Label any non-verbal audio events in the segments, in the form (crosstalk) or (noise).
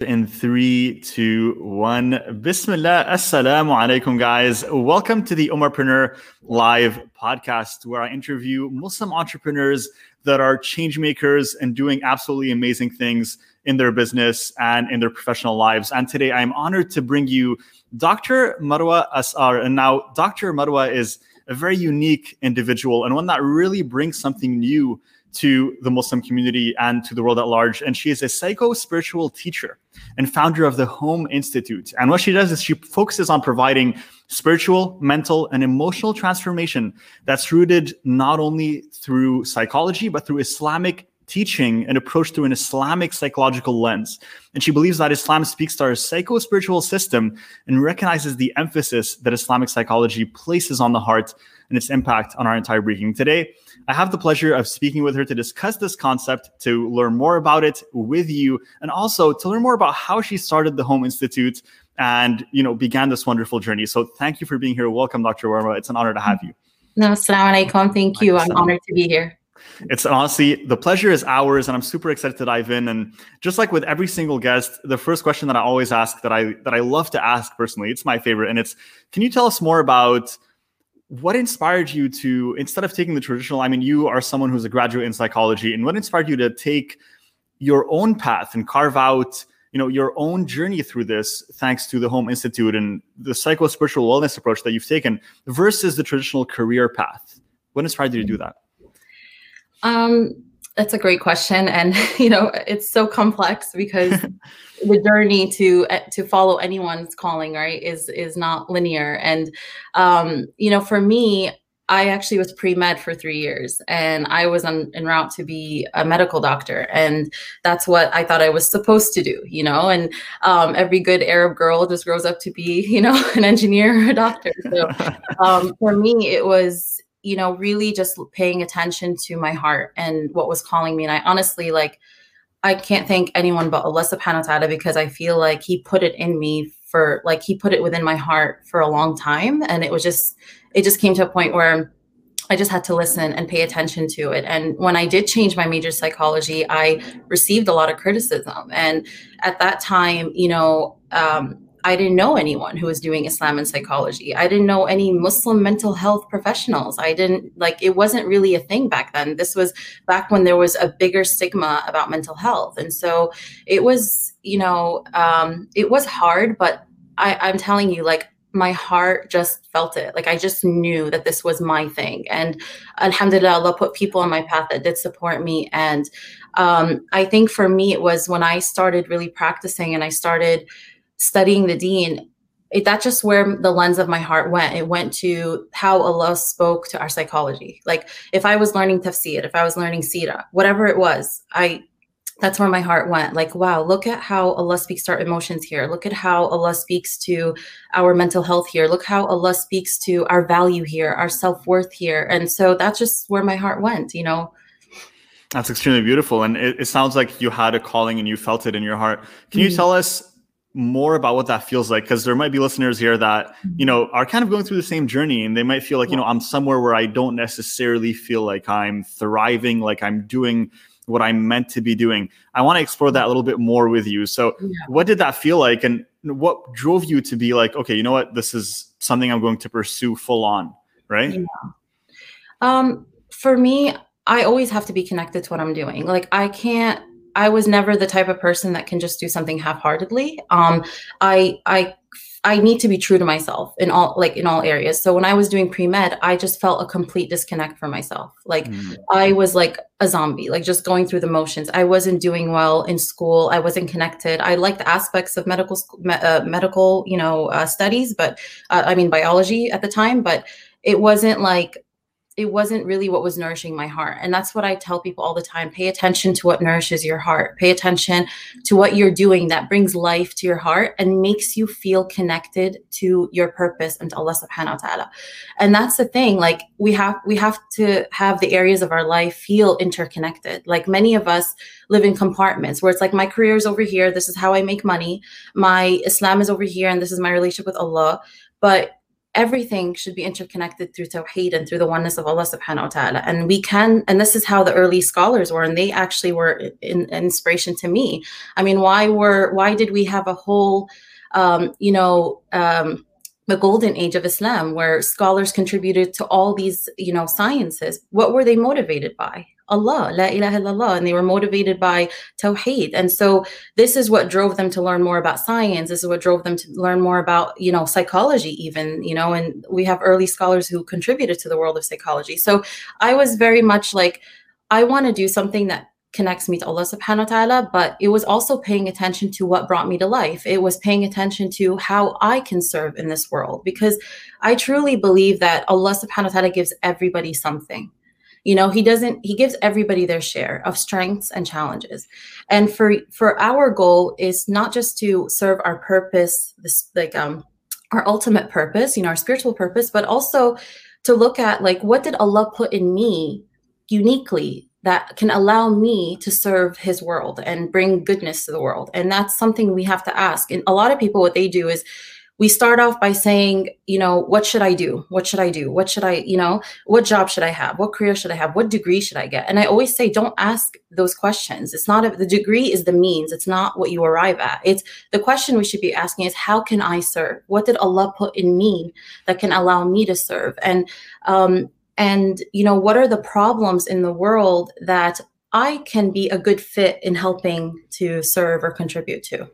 In three, two, one. Bismillah. Assalamu alaikum, guys. Welcome to the Omarpreneur Live podcast, where I interview Muslim entrepreneurs that are change makers and doing absolutely amazing things in their business and in their professional lives. And today I'm honored to bring you Dr. Marwa Asar. And now, Dr. Marwa is a very unique individual and one that really brings something new to the Muslim community and to the world at large. And she is a psycho spiritual teacher and founder of the Home Institute. And what she does is she focuses on providing spiritual, mental, and emotional transformation that's rooted not only through psychology, but through Islamic teaching and approach through an Islamic psychological lens. And she believes that Islam speaks to our psycho spiritual system and recognizes the emphasis that Islamic psychology places on the heart and its impact on our entire being. Today, I have the pleasure of speaking with her to discuss this concept, to learn more about it with you, and also to learn more about how she started the Home Institute and you know began this wonderful journey. So thank you for being here. Welcome, Dr. Warma. It's an honor to have you. No, assalamu alaikum. Thank you. I'm honored to be here. It's honestly the pleasure is ours, and I'm super excited to dive in. And just like with every single guest, the first question that I always ask that I that I love to ask personally, it's my favorite, and it's can you tell us more about what inspired you to instead of taking the traditional i mean you are someone who's a graduate in psychology and what inspired you to take your own path and carve out you know your own journey through this thanks to the home institute and the psycho spiritual wellness approach that you've taken versus the traditional career path? What inspired you to do that? Um that's a great question and (laughs) you know it's so complex because (laughs) the journey to eh, to follow anyone's calling right is is not linear and um you know for me I actually was pre med for three years and I was on, en route to be a medical doctor. And that's what I thought I was supposed to do, you know. And um, every good Arab girl just grows up to be, (laughs) you know, an engineer or a doctor. So um, for me, it was, you know, really just paying attention to my heart and what was calling me. And I honestly, like, I can't thank anyone but wa ta'ala because I feel like he put it in me for like he put it within my heart for a long time and it was just it just came to a point where I just had to listen and pay attention to it. And when I did change my major psychology, I received a lot of criticism. And at that time, you know, um, I didn't know anyone who was doing Islam and psychology. I didn't know any Muslim mental health professionals. I didn't like it wasn't really a thing back then. This was back when there was a bigger stigma about mental health. And so it was, you know, um, it was hard, but I, I'm telling you, like my heart just felt it. Like I just knew that this was my thing. And Alhamdulillah, Allah put people on my path that did support me. And um, I think for me, it was when I started really practicing and I started studying the deen, it, that's just where the lens of my heart went. It went to how Allah spoke to our psychology. Like if I was learning tafsir, if I was learning sira, whatever it was, I that's where my heart went. Like, wow, look at how Allah speaks to our emotions here. Look at how Allah speaks to our mental health here. Look how Allah speaks to our value here, our self worth here. And so that's just where my heart went, you know. That's extremely beautiful. And it, it sounds like you had a calling and you felt it in your heart. Can you mm-hmm. tell us more about what that feels like because there might be listeners here that you know are kind of going through the same journey and they might feel like you know i'm somewhere where i don't necessarily feel like i'm thriving like i'm doing what i'm meant to be doing. I want to explore that a little bit more with you. So yeah. what did that feel like and what drove you to be like okay you know what? This is something i'm going to pursue full on right? Yeah. um for me i always have to be connected to what i'm doing. Like i can't I was never the type of person that can just do something half-heartedly. Um, I I I need to be true to myself in all like in all areas. So when I was doing pre-med, I just felt a complete disconnect from myself. Like mm. I was like a zombie, like just going through the motions. I wasn't doing well in school. I wasn't connected. I liked aspects of medical me, uh, medical, you know, uh, studies, but uh, I mean biology at the time, but it wasn't like it wasn't really what was nourishing my heart. And that's what I tell people all the time. Pay attention to what nourishes your heart. Pay attention to what you're doing that brings life to your heart and makes you feel connected to your purpose and to Allah subhanahu wa ta'ala. And that's the thing. Like we have we have to have the areas of our life feel interconnected. Like many of us live in compartments where it's like my career is over here, this is how I make money. My Islam is over here and this is my relationship with Allah. But everything should be interconnected through tawheed and through the oneness of Allah subhanahu wa ta'ala. And we can, and this is how the early scholars were, and they actually were in, inspiration to me. I mean, why were, why did we have a whole, um, you know, um, the golden age of Islam where scholars contributed to all these, you know, sciences? What were they motivated by? Allah, La ilaha illallah, and they were motivated by Tawheed. And so this is what drove them to learn more about science. This is what drove them to learn more about, you know, psychology, even, you know, and we have early scholars who contributed to the world of psychology. So I was very much like, I want to do something that connects me to Allah subhanahu wa ta'ala, but it was also paying attention to what brought me to life. It was paying attention to how I can serve in this world because I truly believe that Allah subhanahu wa ta'ala gives everybody something you know he doesn't he gives everybody their share of strengths and challenges. And for for our goal is not just to serve our purpose this like um our ultimate purpose you know our spiritual purpose but also to look at like what did allah put in me uniquely that can allow me to serve his world and bring goodness to the world? And that's something we have to ask. And a lot of people what they do is we start off by saying, you know, what should I do? What should I do? What should I, you know, what job should I have? What career should I have? What degree should I get? And I always say, don't ask those questions. It's not a, the degree is the means. It's not what you arrive at. It's the question we should be asking is, how can I serve? What did Allah put in me that can allow me to serve? And, um, and you know, what are the problems in the world that I can be a good fit in helping to serve or contribute to?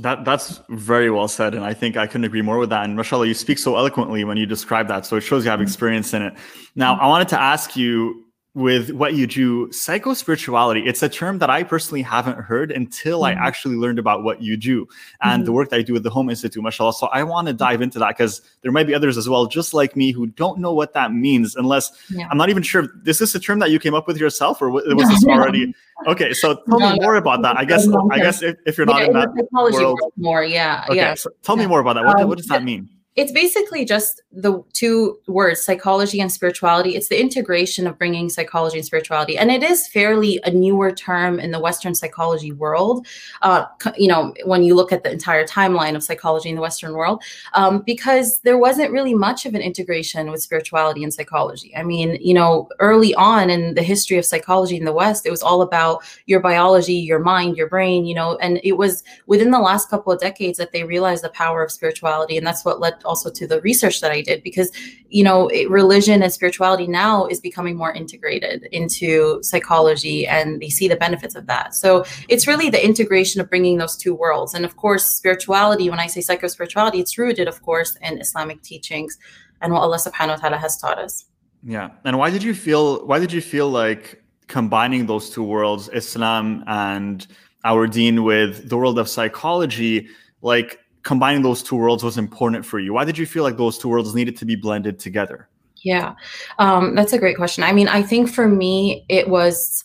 That that's very well said, and I think I couldn't agree more with that. And mashallah, you speak so eloquently when you describe that, so it shows you have mm-hmm. experience in it. Now, I wanted to ask you with what you do, psycho spirituality. It's a term that I personally haven't heard until mm-hmm. I actually learned about what you do and mm-hmm. the work that I do with the Home Institute, mashallah. So I want to dive into that because there might be others as well, just like me, who don't know what that means. Unless yeah. I'm not even sure. Is this a term that you came up with yourself, or (laughs) was this already? Okay, so tell no, me more about that. I guess I guess if, if you're not yeah, in that world, more, yeah, okay, yeah. So tell me more about that. What, um, what does that mean? It's basically just the two words psychology and spirituality. It's the integration of bringing psychology and spirituality. And it is fairly a newer term in the western psychology world uh, you know when you look at the entire timeline of psychology in the western world um, because there wasn't really much of an integration with spirituality and psychology. I mean you know early on in the history of psychology in the west it was all about your biology your mind your brain you know and it was within the last couple of decades that they realized the power of spirituality and that's what led also to the research that I did because you know it, religion and spirituality now is becoming more integrated into psychology and they see the benefits of that. So it's really the integration of bringing those two worlds. And of course, spirituality. When I say psycho spirituality, it's rooted, of course, in Islamic teachings and what Allah Subhanahu wa Taala has taught us. Yeah. And why did you feel? Why did you feel like combining those two worlds, Islam and our deen, with the world of psychology? Like combining those two worlds was important for you? Why did you feel like those two worlds needed to be blended together? Yeah, um, that's a great question. I mean, I think for me, it was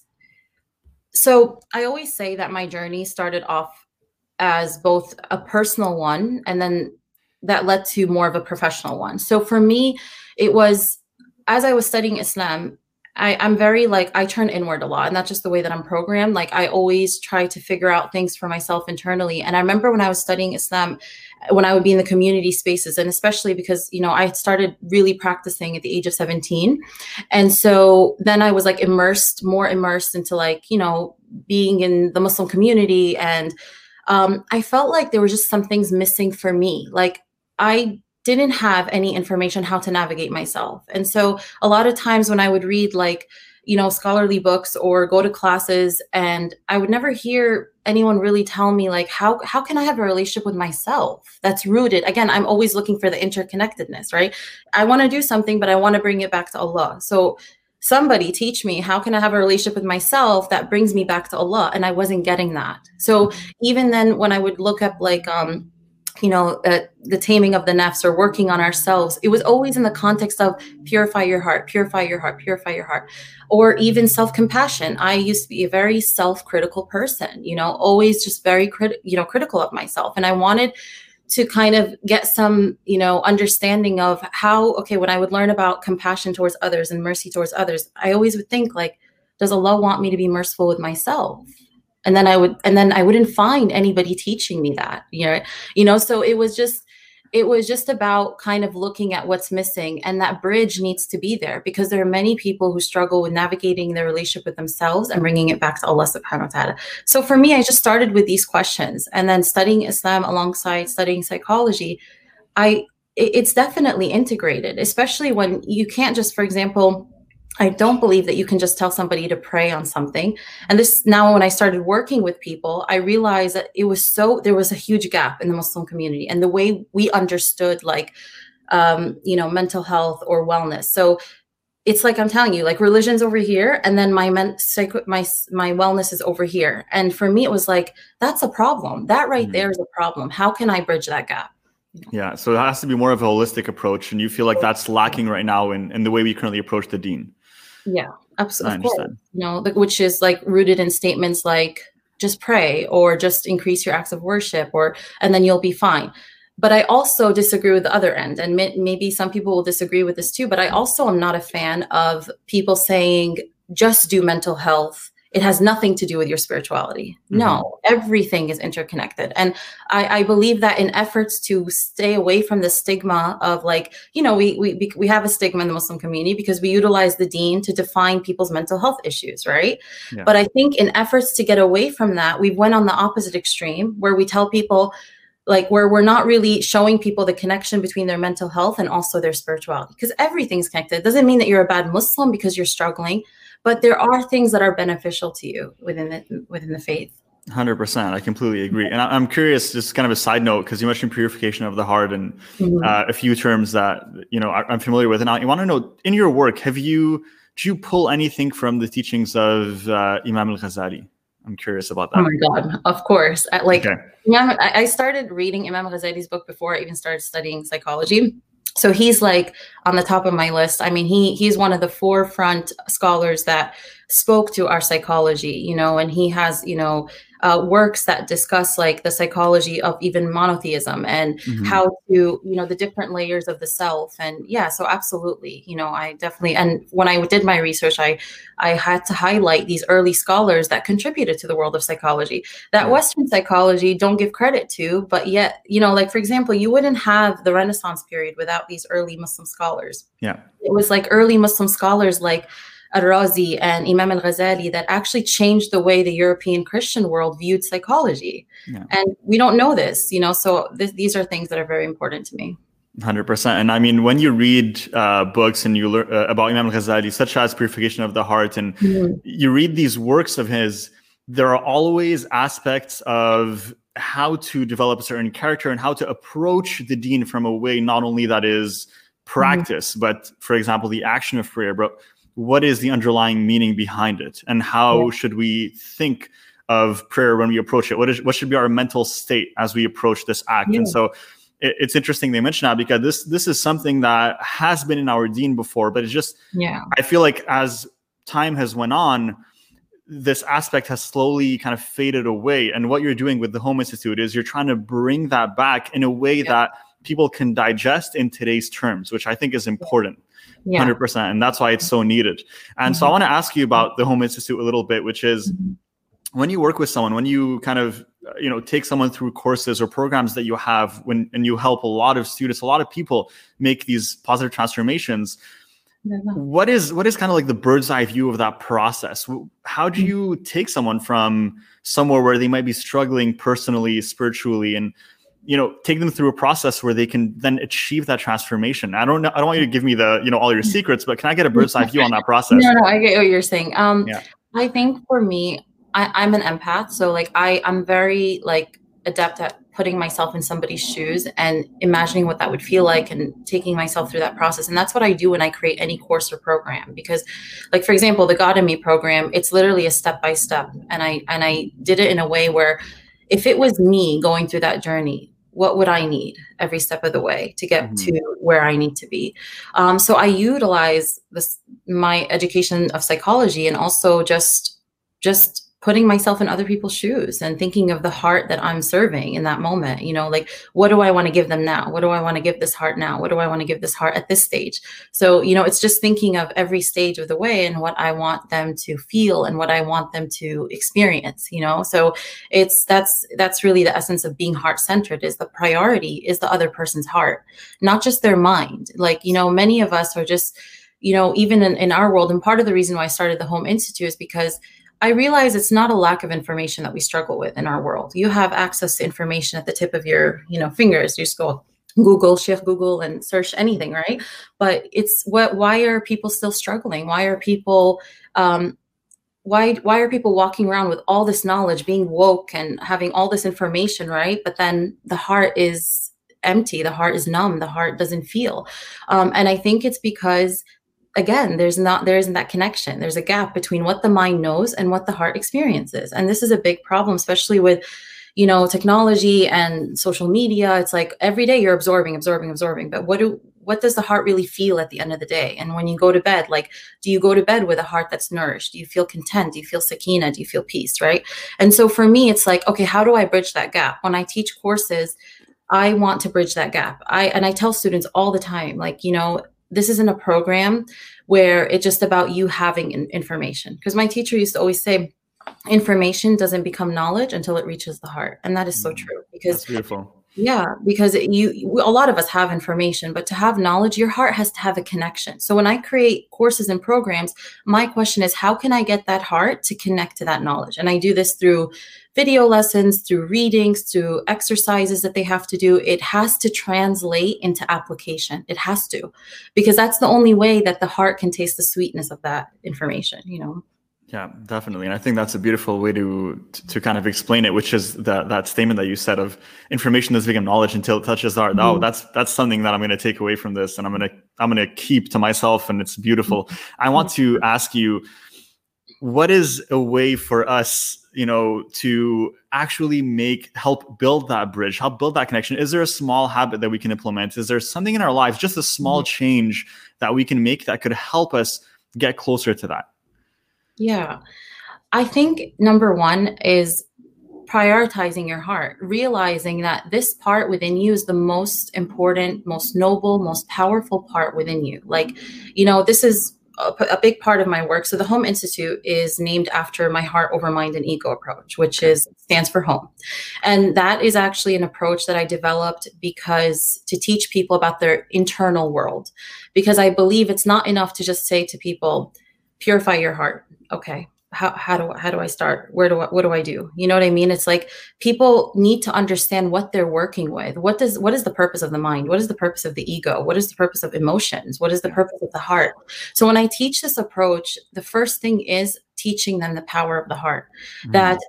so I always say that my journey started off as both a personal one and then that led to more of a professional one. So for me, it was as I was studying Islam, I, I'm very like I turn inward a lot, and that's just the way that I'm programmed. Like I always try to figure out things for myself internally. And I remember when I was studying Islam, when I would be in the community spaces, and especially because you know I started really practicing at the age of 17, and so then I was like immersed, more immersed into like you know being in the Muslim community, and um, I felt like there were just some things missing for me. Like I didn't have any information how to navigate myself. And so a lot of times when I would read like, you know, scholarly books or go to classes and I would never hear anyone really tell me like how how can I have a relationship with myself that's rooted? Again I'm always looking for the interconnectedness right? I want to do something but I want to bring it back to Allah. So somebody teach me how can I have a relationship with myself that brings me back to Allah? And I wasn't getting that. So even then when I would look up like um you know, uh, the taming of the nafs or working on ourselves, it was always in the context of purify your heart, purify your heart, purify your heart, or even self compassion. I used to be a very self critical person, you know, always just very crit- you know, critical of myself. And I wanted to kind of get some, you know, understanding of how, okay, when I would learn about compassion towards others and mercy towards others, I always would think like, does Allah want me to be merciful with myself? And then i would and then i wouldn't find anybody teaching me that you know you know so it was just it was just about kind of looking at what's missing and that bridge needs to be there because there are many people who struggle with navigating their relationship with themselves and bringing it back to Allah subhanahu wa ta'ala. So for me, I just started with these questions and then studying Islam alongside studying psychology, I it's definitely integrated, especially when you can't just, for example, I don't believe that you can just tell somebody to pray on something. And this now, when I started working with people, I realized that it was so there was a huge gap in the Muslim community and the way we understood like um, you know mental health or wellness. So it's like I'm telling you, like religion's over here, and then my men- my my wellness is over here. And for me, it was like that's a problem. That right mm-hmm. there is a problem. How can I bridge that gap? Yeah, so it has to be more of a holistic approach, and you feel like that's lacking right now in, in the way we currently approach the deen. Yeah, absolutely. You know, which is like rooted in statements like just pray or just increase your acts of worship or and then you'll be fine. But I also disagree with the other end, and maybe some people will disagree with this too. But I also am not a fan of people saying just do mental health it has nothing to do with your spirituality. Mm-hmm. No, everything is interconnected. And I, I, believe that in efforts to stay away from the stigma of like, you know, we, we, we have a stigma in the Muslim community because we utilize the deen to define people's mental health issues, right? Yeah. But I think in efforts to get away from that, we went on the opposite extreme where we tell people, like where we're not really showing people the connection between their mental health and also their spirituality because everything's connected it doesn't mean that you're a bad muslim because you're struggling but there are things that are beneficial to you within the within the faith. Hundred percent, I completely agree. And I'm curious, just kind of a side note, because you mentioned purification of the heart and mm-hmm. uh, a few terms that you know I'm familiar with. And I want to know, in your work, have you did you pull anything from the teachings of uh, Imam Al Ghazali? I'm curious about that. Oh my god, of course. I, like, okay. I started reading Imam Al Ghazali's book before I even started studying psychology so he's like on the top of my list. I mean he he's one of the forefront scholars that spoke to our psychology you know and he has you know uh, works that discuss like the psychology of even monotheism and mm-hmm. how to you know the different layers of the self and yeah so absolutely you know i definitely and when i did my research i i had to highlight these early scholars that contributed to the world of psychology that mm-hmm. western psychology don't give credit to but yet you know like for example you wouldn't have the renaissance period without these early muslim scholars yeah it was like early muslim scholars like al-Razi and Imam al-Ghazali that actually changed the way the European Christian world viewed psychology. Yeah. And we don't know this, you know, so th- these are things that are very important to me. 100%. And I mean, when you read uh, books and you learn uh, about Imam al-Ghazali, such as Purification of the Heart, and mm-hmm. you read these works of his, there are always aspects of how to develop a certain character and how to approach the deen from a way not only that is practice, mm-hmm. but for example, the action of prayer. But what is the underlying meaning behind it? And how yeah. should we think of prayer when we approach it? What is what should be our mental state as we approach this act? Yeah. and so it, it's interesting they mention that because this this is something that has been in our deen before but it's just yeah. I feel like as time has went on this aspect has slowly kind of faded away. And what you're doing with the home institute is you're trying to bring that back in a way yeah. that people can digest in today's terms which i think is important yeah. 100% and that's why it's so needed and mm-hmm. so i mm-hmm. want to ask you about the home institute a little bit which is mm-hmm. when you work with someone when you kind of you know take someone through courses or programs that you have when and you help a lot of students a lot of people make these positive transformations what is what is kind of like the bird's eye view of that process how do mm-hmm. you take someone from somewhere where they might be struggling personally spiritually and you know take them through a process where they can then achieve that transformation. I don't know i don't want you to give me the you know all your secrets but can i get a bird's eye view on that process? No no i get what you're saying. Um yeah. i think for me I, i'm an empath so like i i'm very like adept at putting myself in somebody's shoes and imagining what that would feel like and taking myself through that process and that's what i do when i create any course or program because like for example the Godemy program it's literally a step by step and i and i did it in a way where if it was me going through that journey, what would I need every step of the way to get mm-hmm. to where I need to be? Um, so I utilize this my education of psychology and also just just putting myself in other people's shoes and thinking of the heart that I'm serving in that moment. You know, like, what do I want to give them now? What do I want to give this heart now? What do I want to give this heart at this stage? So, you know, it's just thinking of every stage of the way and what I want them to feel and what I want them to experience, you know? So it's that's that's really the essence of being heart centered is the priority is the other person's heart, not just their mind. Like, you know, many of us are just, you know, even in, in our world, and part of the reason why I started the Home Institute is because I realize it's not a lack of information that we struggle with in our world. You have access to information at the tip of your, you know, fingers. You just go Google, Sheikh Google, and search anything, right? But it's what? Why are people still struggling? Why are people? Um, why why are people walking around with all this knowledge, being woke and having all this information, right? But then the heart is empty. The heart is numb. The heart doesn't feel. Um, and I think it's because again there's not there isn't that connection. There's a gap between what the mind knows and what the heart experiences. And this is a big problem especially with you know technology and social media. It's like every day you're absorbing absorbing absorbing. But what do what does the heart really feel at the end of the day? And when you go to bed like do you go to bed with a heart that's nourished? Do you feel content? Do you feel sakina? Do you feel peace right? And so for me it's like okay how do i bridge that gap? When i teach courses I want to bridge that gap. I and I tell students all the time like, you know, this isn't a program where it's just about you having information. Because my teacher used to always say, information doesn't become knowledge until it reaches the heart, and that is so mm, true. Because That's beautiful. Yeah, because you, a lot of us have information, but to have knowledge, your heart has to have a connection. So when I create courses and programs, my question is, how can I get that heart to connect to that knowledge? And I do this through video lessons, through readings, through exercises that they have to do. It has to translate into application. It has to, because that's the only way that the heart can taste the sweetness of that information, you know? Yeah, definitely, and I think that's a beautiful way to to kind of explain it, which is that that statement that you said of information doesn't become knowledge until it touches the heart. Mm-hmm. Oh, that's that's something that I'm going to take away from this, and I'm going to I'm going to keep to myself, and it's beautiful. Mm-hmm. I want to ask you, what is a way for us, you know, to actually make help build that bridge, help build that connection? Is there a small habit that we can implement? Is there something in our lives, just a small mm-hmm. change that we can make that could help us get closer to that? Yeah. I think number one is prioritizing your heart, realizing that this part within you is the most important, most noble, most powerful part within you. Like, you know, this is a, a, big part of my work. So the Home Institute is named after my heart over mind and ego approach, which is stands for home. And that is actually an approach that I developed because to teach people about their internal world because I believe it's not enough to just say to people purify your heart okay how, how do how do I start? Where do I, what do I do? You know what I mean? It's like people need to understand what they're working with. What does what is the purpose of the mind? What is the purpose of the ego? What is the purpose of emotions? What is the purpose of the heart? So when I teach this approach, the first thing is teaching them the power of the heart. Mm-hmm. That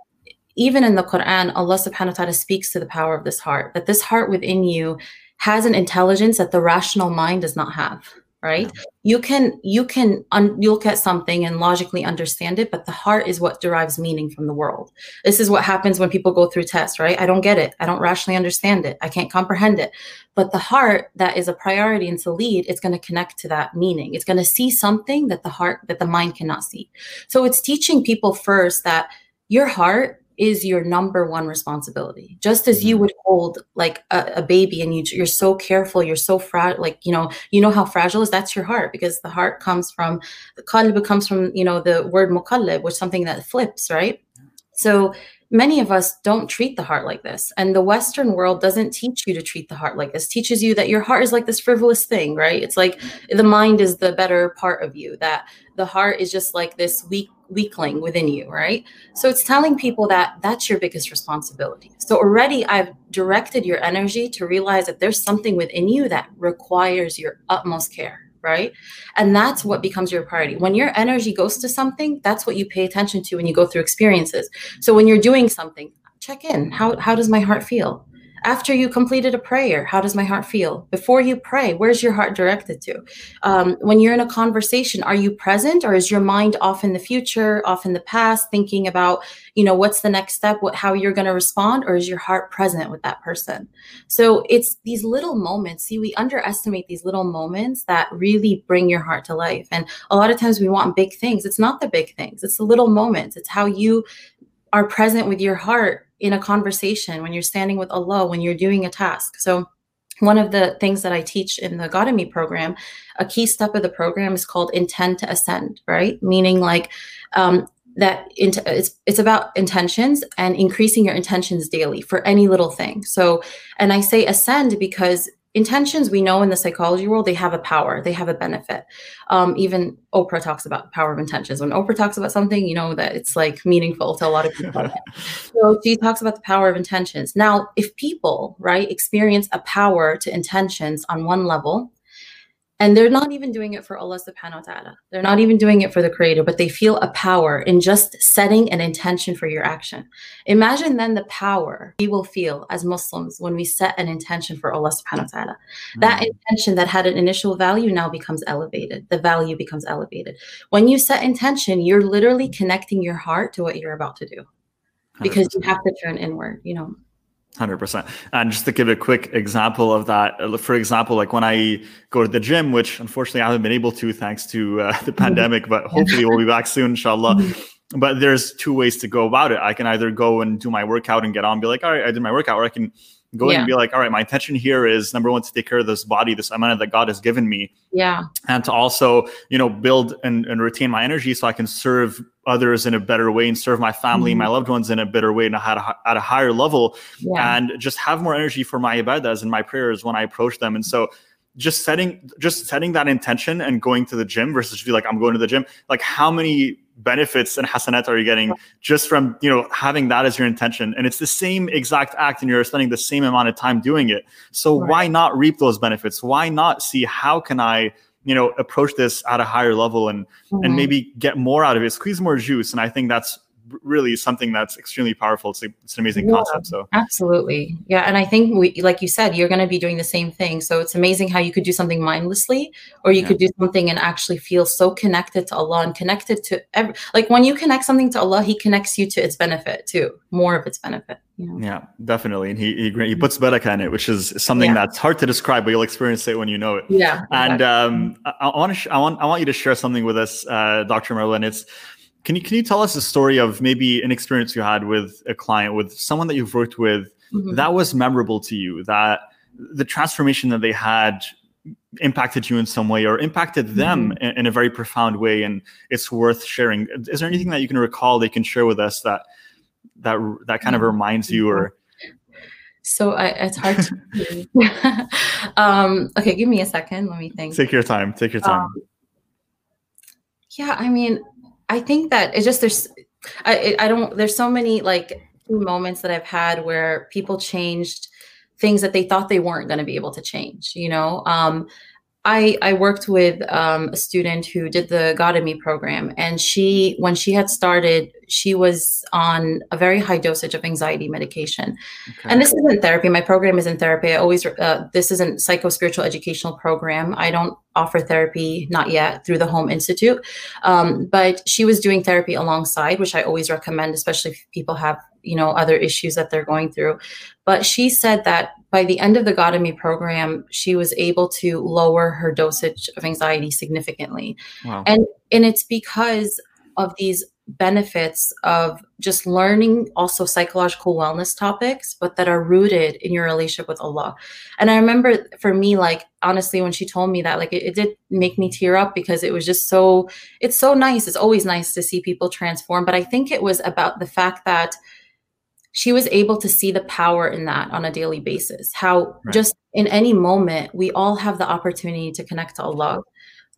even in the Quran, Allah subhanahu wa ta'ala speaks to the power of this heart, that this heart within you has an intelligence that the rational mind does not have right yeah. You can you can un- look at something and logically understand it but the heart is what derives meaning from the world. This is what happens when people go through tests right? I don't get it. I don't rationally understand it. I can't comprehend it. But the heart that is a priority and to lead it's going to connect to that meaning. It's going to see something that the heart that the mind cannot see. So it's teaching people first that your heart is your number one responsibility. Just as you mm-hmm. would hold like a, a baby and you, you're so careful, you're so fragile, like, you know, you know how fragile is that's your heart because the heart comes from the qalb comes from, you know, the word mukallib, which is something that flips, right? So many of us don't treat the heart like this. And the Western world doesn't teach you to treat the heart like this, teaches you that your heart is like this frivolous thing, right? It's like the mind is the better part of you, that the heart is just like this weak weakling within you, right? So it's telling people that that's your biggest responsibility. So already I've directed your energy to realize that there's something within you that requires your utmost care, right? And that's what becomes your priority. When your energy goes to something, that's what you pay attention to when you go through experiences. So when you're doing something, check in. How how does my heart feel? After you completed a prayer, how does my heart feel? Before you pray, where's your heart directed to? Um, when you're in a conversation, are you present or is your mind off in the future, off in the past, thinking about, you know, what's the next step, what, how you're going to respond, or is your heart present with that person? So it's these little moments. See, we underestimate these little moments that really bring your heart to life. And a lot of times we want big things. It's not the big things, it's the little moments. It's how you are present with your heart in a conversation, when you're standing with Allah, when you're doing a task. So one of the things that I teach in the Godemy program, a key step of the program is called intend to ascend, right? Meaning like um, that it's it's about intentions and increasing your intentions daily for any little thing. So, and I say ascend because intentions we know in the psychology world they have a power they have a benefit. Um, even oprah talks about the power of intentions. When oprah talks about something you know that it's like meaningful to a lot of people (laughs) so she talks about the power of intentions. Now if people right experience a power to intentions on one level and they're not even doing it for Allah subhanahu wa ta'ala. They're not even doing it for the creator, but they feel a power in just setting an intention for your action. Imagine then the power we will feel as Muslims when we set an intention for Allah subhanahu wa ta'ala. Mm-hmm. That intention that had an initial value now becomes elevated. The value becomes elevated. When you set intention, you're literally connecting your heart to what you're about to do because 100%. you have to turn inward, you know. Hundred percent. And just to give a quick example of that, uh, for example, like when I go to the gym, which unfortunately I haven't been able to thanks to uh, (laughs) the mm-hmm. pandemic, but hopefully we'll be back soon, inshallah. Mm-hmm. But there's two ways to go about it. I can either go and do my workout and get on, be like, all right, I did my workout, or I can go yeah. and be like, all right, my intention here is number one to take care of this body, this amanah that God has given me. Yeah. And to also, you know, build and, and retain my energy so I can serve others in a better way and serve my family, mm-hmm. my loved ones in a better way and at a, at a higher level yeah. and just have more energy for my ibadas and my prayers when I approach them. And so just setting just setting that intention and going to the gym versus just be like, I'm going to the gym, like how many benefits and hasanat are you getting just from you know having that as your intention? And it's the same exact act and you're spending the same amount of time doing it. So right. why not reap those benefits? Why not see how can i you know approach this at a higher level and mm-hmm. and maybe get more out of it? Squeeze more juice and i think that's really something that's extremely powerful. It's, a, it's an amazing yeah, concept. So absolutely, yeah. And I think we, like you said, you're going to be doing the same thing. So it's amazing how you could do something mindlessly, or you yeah. could do something and actually feel so connected to Allah and connected to every. Like when you connect something to Allah, He connects you to its benefit too, more of its benefit. You know? Yeah, definitely. And he he, he puts barakah in it, which is something yeah. that's hard to describe, but you'll experience it when you know it. Yeah. And um, I, I want to sh- I want I want you to share something with us, uh, Dr. Merlin. It's can you can you tell us a story of maybe an experience you had with a client, with someone that you've worked with mm-hmm. that was memorable to you, that the transformation that they had impacted you in some way or impacted them mm-hmm. in, in, a very profound way and it's worth sharing is there anything that you can recall they can share with us that that that kind of mm-hmm. reminds you or so I, it's hard to (laughs) um okay give me a second let me think take your time take your time um, yeah i mean I think that it's just there's I I don't there's so many like moments that I've had where people changed things that they thought they weren't going to be able to change. You know, um, I I worked with um, a student who did the Godemy program, and she when she had started, she was on a very high dosage of anxiety medication. Okay. And this isn't therapy. My program isn't therapy. I always uh, this isn't psycho spiritual educational program. I don't offer therapy not yet through the Home Institute, um, but she was doing therapy alongside, which I always recommend, especially if people have you know other issues that they're going through. But she said that by the end of the Godemy program, she was able to lower her dosage of anxiety significantly. Wow. And and it's because of these benefits of just learning also psychological wellness topics, but that are rooted in your relationship with Allah. And I remember for me, like honestly, when she told me that, like it, it did make me tear up because it was just so it's so nice. It's always nice to see people transform. But I think it was about the fact that she was able to see the power in that on a daily basis. How right. just in any moment, we all have the opportunity to connect to Allah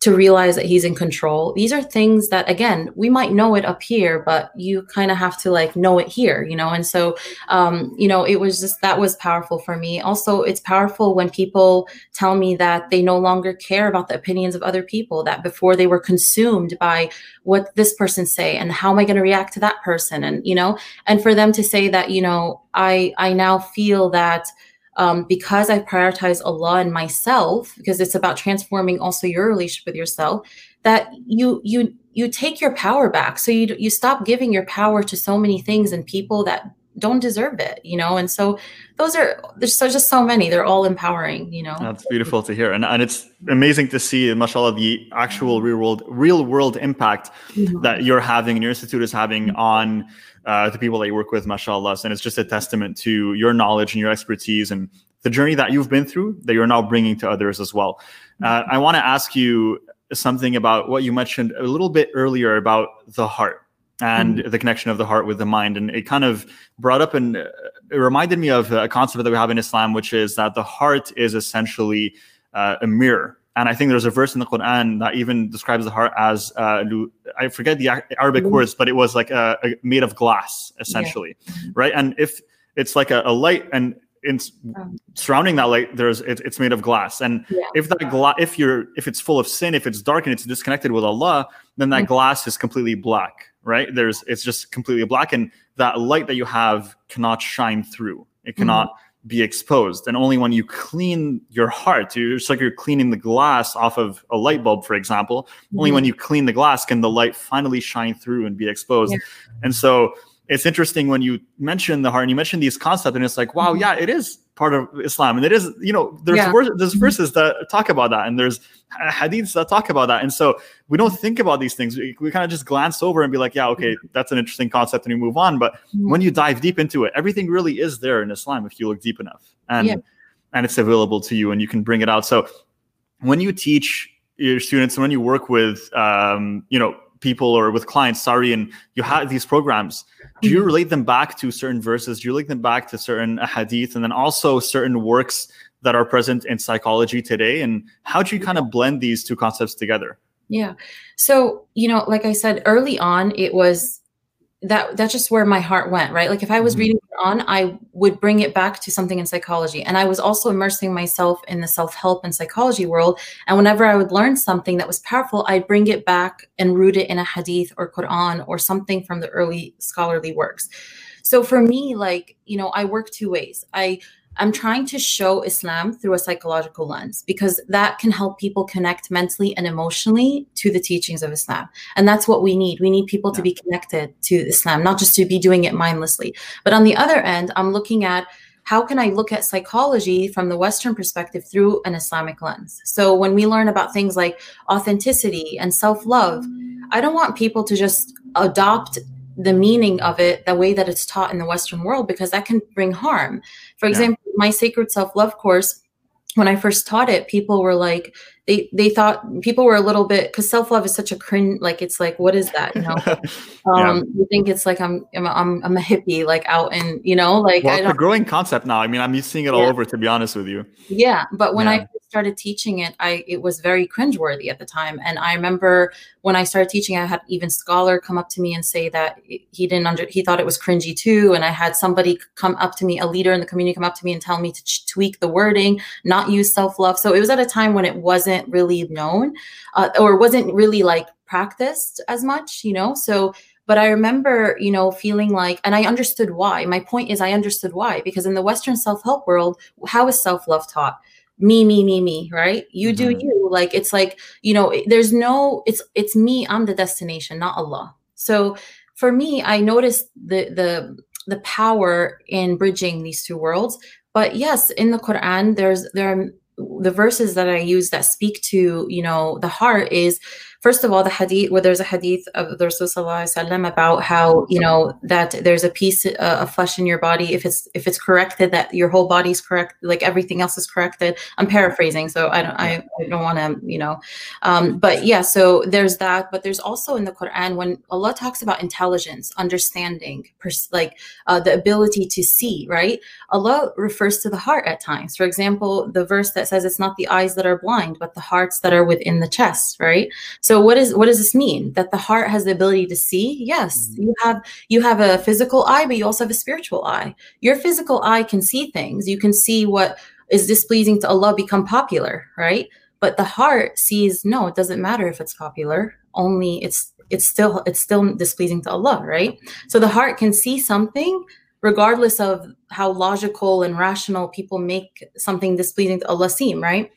to realize that he's in control. These are things that again, we might know it up here, but you kind of have to like know it here, you know? And so um, you know, it was just that was powerful for me. Also, it's powerful when people tell me that they no longer care about the opinions of other people, that before they were consumed by what this person say and how am I going to react to that person and you know, and for them to say that, you know, I I now feel that um, because I prioritize Allah and myself, because it's about transforming also your relationship with yourself, that you you you take your power back. So you you stop giving your power to so many things and people that don't deserve it, you know. And so those are there's so just so many. They're all empowering, you know. That's beautiful to hear, and and it's amazing to see, mashallah, the actual real world real world impact mm-hmm. that you're having and your institute is having on uh, the people that you work with, mashallah. And it's just a testament to your knowledge and your expertise and the journey that you've been through that you're now bringing to others as well. Uh, I want to ask you something about what you mentioned a little bit earlier about the heart and mm-hmm. the connection of the heart with the mind. And it kind of brought up and uh, it reminded me of a concept that we have in Islam, which is that the heart is essentially uh, a mirror. And I think there's a verse in the Quran that even describes the heart as uh, I forget the Arabic mm-hmm. words, but it was like a, a made of glass, essentially, yeah. right? And if it's like a, a light, and in um, surrounding that light there's it, it's made of glass and yeah. if that glass if you're if it's full of sin if it's dark and it's disconnected with allah then that mm-hmm. glass is completely black right there's it's just completely black and that light that you have cannot shine through it cannot mm-hmm. Be exposed and only when you clean your heart it's like you're cleaning the glass off of a light bulb for example mm-hmm. only when you clean the glass can the light finally shine through and be exposed yeah. and so it's interesting when you mention the heart and you mention these concepts and it's like wow mm-hmm. yeah it is part of islam and it is you know there's yeah. there's mm-hmm. verses that talk about that and there's hadiths that talk about that and so we don't think about these things we, we kind of just glance over and be like yeah okay mm-hmm. that's an interesting concept and we move on but mm-hmm. when you dive deep into it everything really is there in islam if you look deep enough and yeah. and it's available to you and you can bring it out so when you teach your students and when you work with um, you know people or with clients sorry and you have these programs do you mm-hmm. relate them back to certain verses? Do you relate them back to certain hadith? And then also certain works that are present in psychology today? And how do you kind of blend these two concepts together? Yeah. So you know like i said early on it was that that's just where my heart went right? Like if i was mm-hmm. reading on i would bring it back to something in psychology. And i was also immersing myself in the self-help and psychology world. And whenever i would learn something that was powerful i'd bring it back and root it in a hadith or quran or something from the early scholarly works. So for me like you know i work two ways. I I'm trying to show Islam through a psychological lens because that can help people connect mentally and emotionally to the teachings of Islam. And that's what we need. We need people yeah. to be connected to Islam, not just to be doing it mindlessly. But on the other end, I'm looking at how can I look at psychology from the Western perspective through an Islamic lens? So when we learn about things like authenticity and self love, I don't want people to just adopt the meaning of it the way that it's taught in the Western world because that can bring harm. For example, yeah. my Sacred Self Love course, when I first taught it, people were like, they they thought people were a little bit because self love is such a cringe. Like it's like, what is that? You know, (laughs) um, yeah. you think it's like I'm I'm I'm, I'm a hippie, like out and you know, like well, it's a growing concept now. I mean, I'm seeing it yeah. all over. To be honest with you, yeah. But when I started teaching it, I it was very cringeworthy at the time. And I remember when I started teaching, I had even scholar come up to me and say that he didn't under he thought it was cringy too. And I had somebody come up to me, a leader in the community, come up to me and tell me to tweak the wording, not use self love. So it was at a time when it wasn't really known, uh, or wasn't really like practiced as much, you know. So but I remember, you know, feeling like, and I understood why. My point is, I understood why, because in the Western self help world, how is self love taught? me me me me right you mm-hmm. do you like it's like you know there's no it's it's me i'm the destination not allah so for me i noticed the the the power in bridging these two worlds but yes in the quran there's there are the verses that i use that speak to you know the heart is first of all, the hadith, where there's a hadith of the Rasul about how, you know, that there's a piece uh, of flesh in your body. If it's, if it's corrected, that your whole body's correct, like everything else is corrected. I'm paraphrasing. So I don't, I, I don't want to, you know, um, but yeah, so there's that, but there's also in the Quran, when Allah talks about intelligence, understanding, pers- like uh, the ability to see, right? Allah refers to the heart at times. For example, the verse that says it's not the eyes that are blind, but the hearts that are within the chest, right? So so what is what does this mean? That the heart has the ability to see? Yes, mm-hmm. you have you have a physical eye, but you also have a spiritual eye. Your physical eye can see things. You can see what is displeasing to Allah become popular, right? But the heart sees no, it doesn't matter if it's popular. Only it's it's still it's still displeasing to Allah, right? So the heart can see something regardless of how logical and rational people make something displeasing to Allah seem, right?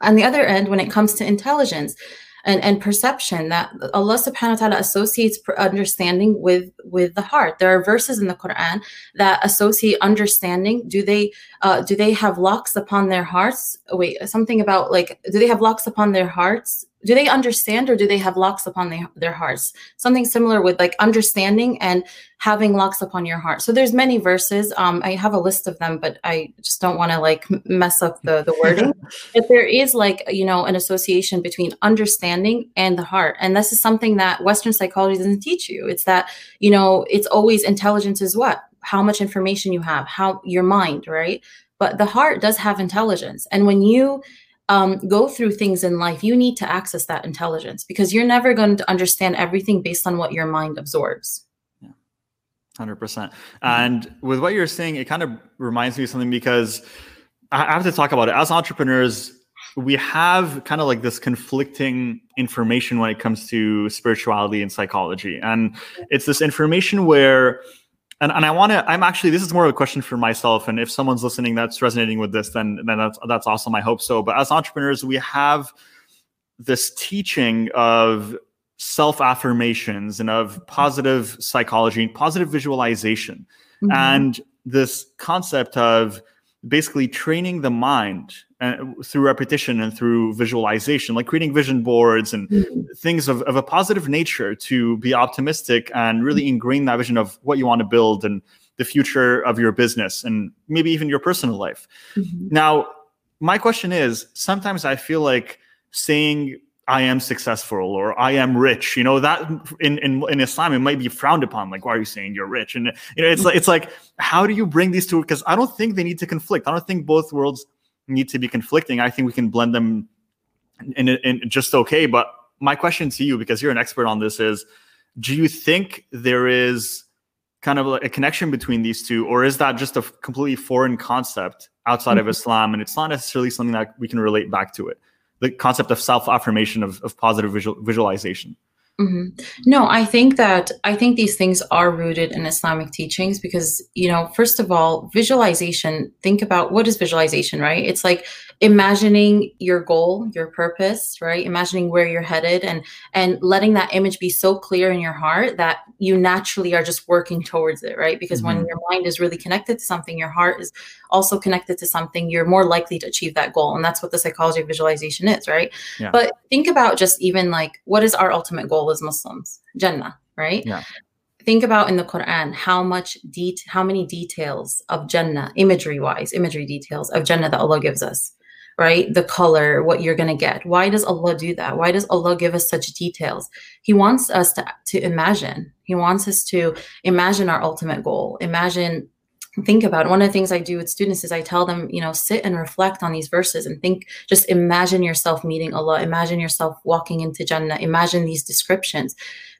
On the other end, when it comes to intelligence, and, and perception that Allah subhanahu wa ta'ala associates understanding with with the heart. There are verses in the Quran that associate understanding. Do they uh, do they have locks upon their hearts? Wait, something about like do they have locks upon their hearts do they understand or do they have locks upon the, their hearts? Something similar with like understanding and having locks upon your heart. So there's many verses. Um i have a list of them but i just don't want to like mess up the the wording. (laughs) But there is like you know an association between understanding and the heart. And this is something that western psychology doesn't teach you. It's that you know it's always intelligence is what? How much information you have how your mind right? But the heart does have intelligence. And when you um, go through things in life, you need to access that intelligence because you're never going to understand everything based on what your mind absorbs. Yeah, 100%. percent And with what you're saying, it kind of reminds me of something because I have to talk about it. As entrepreneurs, we have kind of like this conflicting information when it comes to spirituality and psychology. And it's this information where and, and I want to, I'm actually, this is more of a question for myself. And if someone's listening that's resonating with this, then, then that's, that's awesome. I hope so. But as entrepreneurs, we have this teaching of self affirmations and of positive psychology and positive visualization. Mm-hmm. And this concept of basically training the mind uh, through repetition and through visualization, like creating vision boards and mm-hmm. things of, of a positive nature to be optimistic and really ingrain that vision of what you want to build and the future of your business and maybe even your personal life. Mm-hmm. Now, my question is sometimes I feel like saying I am successful or I am rich. You know that in, in in Islam it might be frowned upon. Like, why are you saying you're rich? And you know, it's like it's like how do you bring these two? Because I don't think they need to conflict. I don't think both worlds need to be conflicting. I think we can blend them in, in, in just okay. But my question to you, because you're an expert on this, is: Do you think there is kind of a connection between these two, or is that just a completely foreign concept outside mm-hmm. of Islam, and it's not necessarily something that we can relate back to it? The concept of self affirmation of, of positive visual, visualization Mm-hmm. No, I think that I think these things are rooted in Islamic teachings because, you know, first of all, visualization, think about what is visualization, right? It's like imagining your goal, your purpose, right? Imagining where you're headed and and letting that image be so clear in your heart that you naturally are just working towards it, right? Because mm-hmm. when your mind is really connected to something, your heart is also connected to something, you're more likely to achieve that goal. And that's what the psychology of visualization is, right? Yeah. But think about just even like what is our ultimate goal as Muslims? Jannah, right? Yeah. Think about in the Quran how much de- how many details of Jannah, imagery wise, imagery details of Jannah that Allah gives us, right? The color, what you're gonna get. Why does Allah do that? Why does Allah give us such details? He wants us to to imagine. He wants us to imagine our ultimate goal. Imagine think about. One of the things i do with students is i tell them you know sit and reflect on these verses and think just imagine yourself meeting allah imagine yourself walking into jannah imagine these descriptions.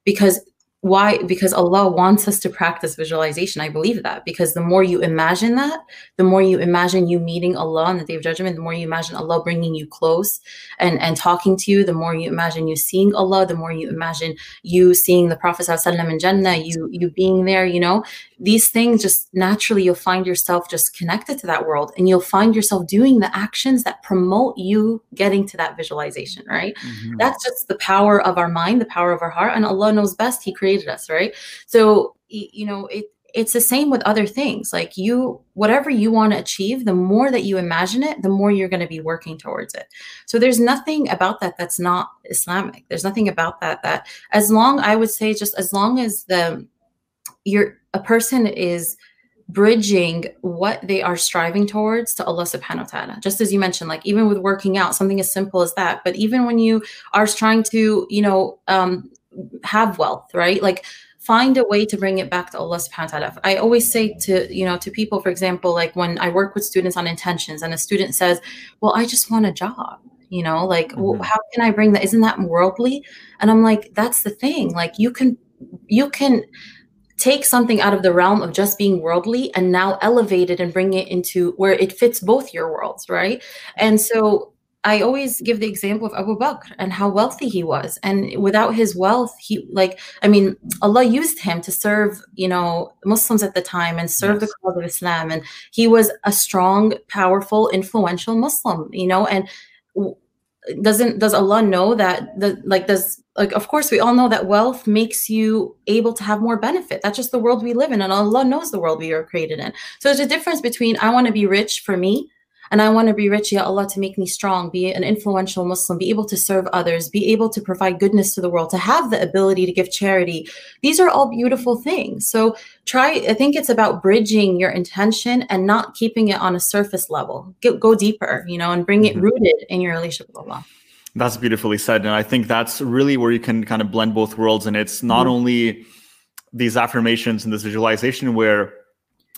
Because why because allah wants us to practice visualization i believe that. Because the more you imagine that the more you imagine you meeting allah on the day of judgment the more you imagine allah bringing you close and and talking to you the more you imagine you seeing allah the more you imagine you seeing the prophet in jannah you you being there you know these things just naturally you'll find yourself just connected to that world and you'll find yourself doing the actions that promote you getting to that visualization right? Mm-hmm. that's just the power of our mind the power of our heart and allah knows best he created us right? So you know it it's the same with other things. Like you whatever you want to achieve the more that you imagine it the more you're going to be working towards it. So there's nothing about that that's not islamic. There's nothing about that that as long i would say just as long as the you're a person is bridging what they are striving towards to Allah subhanahu wa ta'ala. Just as you mentioned, like even with working out, something as simple as that. But even when you are trying to, you know, um, have wealth, right? Like find a way to bring it back to Allah subhanahu wa ta'ala. I always say to, you know, to people, for example, like when I work with students on intentions and a student says, Well, I just want a job. You know, like, mm-hmm. how can I bring that? Isn't that worldly? And I'm like, that's the thing. Like, you can, you can take something out of the realm of just being worldly and now elevate it and bring it into where it fits both your worlds, right? And so I always give the example of Abu Bakr and how wealthy he was. And without his wealth, he like, I mean, Allah used him to serve, you know, Muslims at the time and serve yes. the cause of Islam. And he was a strong, powerful, influential Muslim, you know, and doesn't does Allah know that the like does like of course we all know that wealth makes you able to have more benefit. That's just the world we live in and allah knows the world we are created in. So there's a difference between i want to be rich for me and I want to be rich, Ya Allah, to make me strong, be an influential Muslim, be able to serve others, be able to provide goodness to the world, to have the ability to give charity. These are all beautiful things. So try, I think it's about bridging your intention and not keeping it on a surface level. Get, go deeper, you know, and bring it mm-hmm. rooted in your relationship with Allah. That's beautifully said. And I think that's really where you can kind of blend both worlds. And it's not mm-hmm. only these affirmations and this visualization where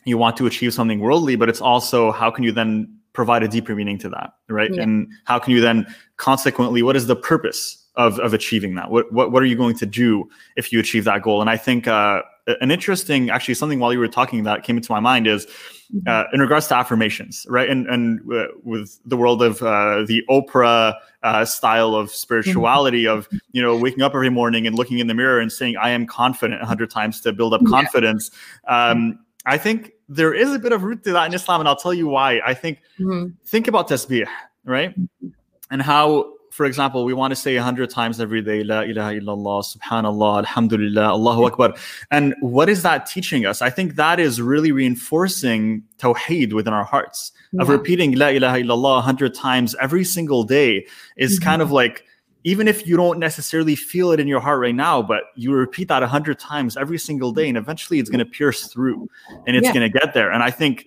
you want to achieve something worldly, but it's also how can you then provide a deeper meaning to that, right? Yeah. And how can you then consequently, what is the purpose of, of achieving that? What, what, what are you going to do if you achieve that goal? And I think uh, an interesting, actually something while you were talking that came into my mind is mm-hmm. uh, in regards to affirmations, right? And, and uh, with the world of uh, the Oprah uh, style of spirituality mm-hmm. of, you know, waking up every morning and looking in the mirror and saying, I am confident a hundred times to build up confidence. Um, I think there is a bit of root to that in Islam, and I'll tell you why. I think mm-hmm. think about tasbih, right? Mm-hmm. And how, for example, we want to say a hundred times every day, La ilaha illallah, subhanallah, alhamdulillah, Allahu Akbar. And what is that teaching us? I think that is really reinforcing tawheed within our hearts. Yeah. Of repeating La ilaha illallah a hundred times every single day is mm-hmm. kind of like even if you don't necessarily feel it in your heart right now, but you repeat that a hundred times every single day, and eventually it's going to pierce through and it's yeah. going to get there. And I think,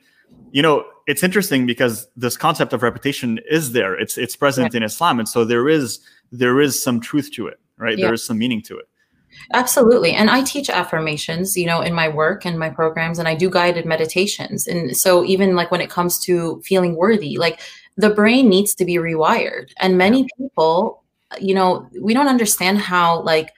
you know, it's interesting because this concept of repetition is there. It's it's present yeah. in Islam, and so there is there is some truth to it, right? Yeah. There is some meaning to it. Absolutely. And I teach affirmations, you know, in my work and my programs, and I do guided meditations. And so, even like when it comes to feeling worthy, like the brain needs to be rewired. And many people you know we don't understand how like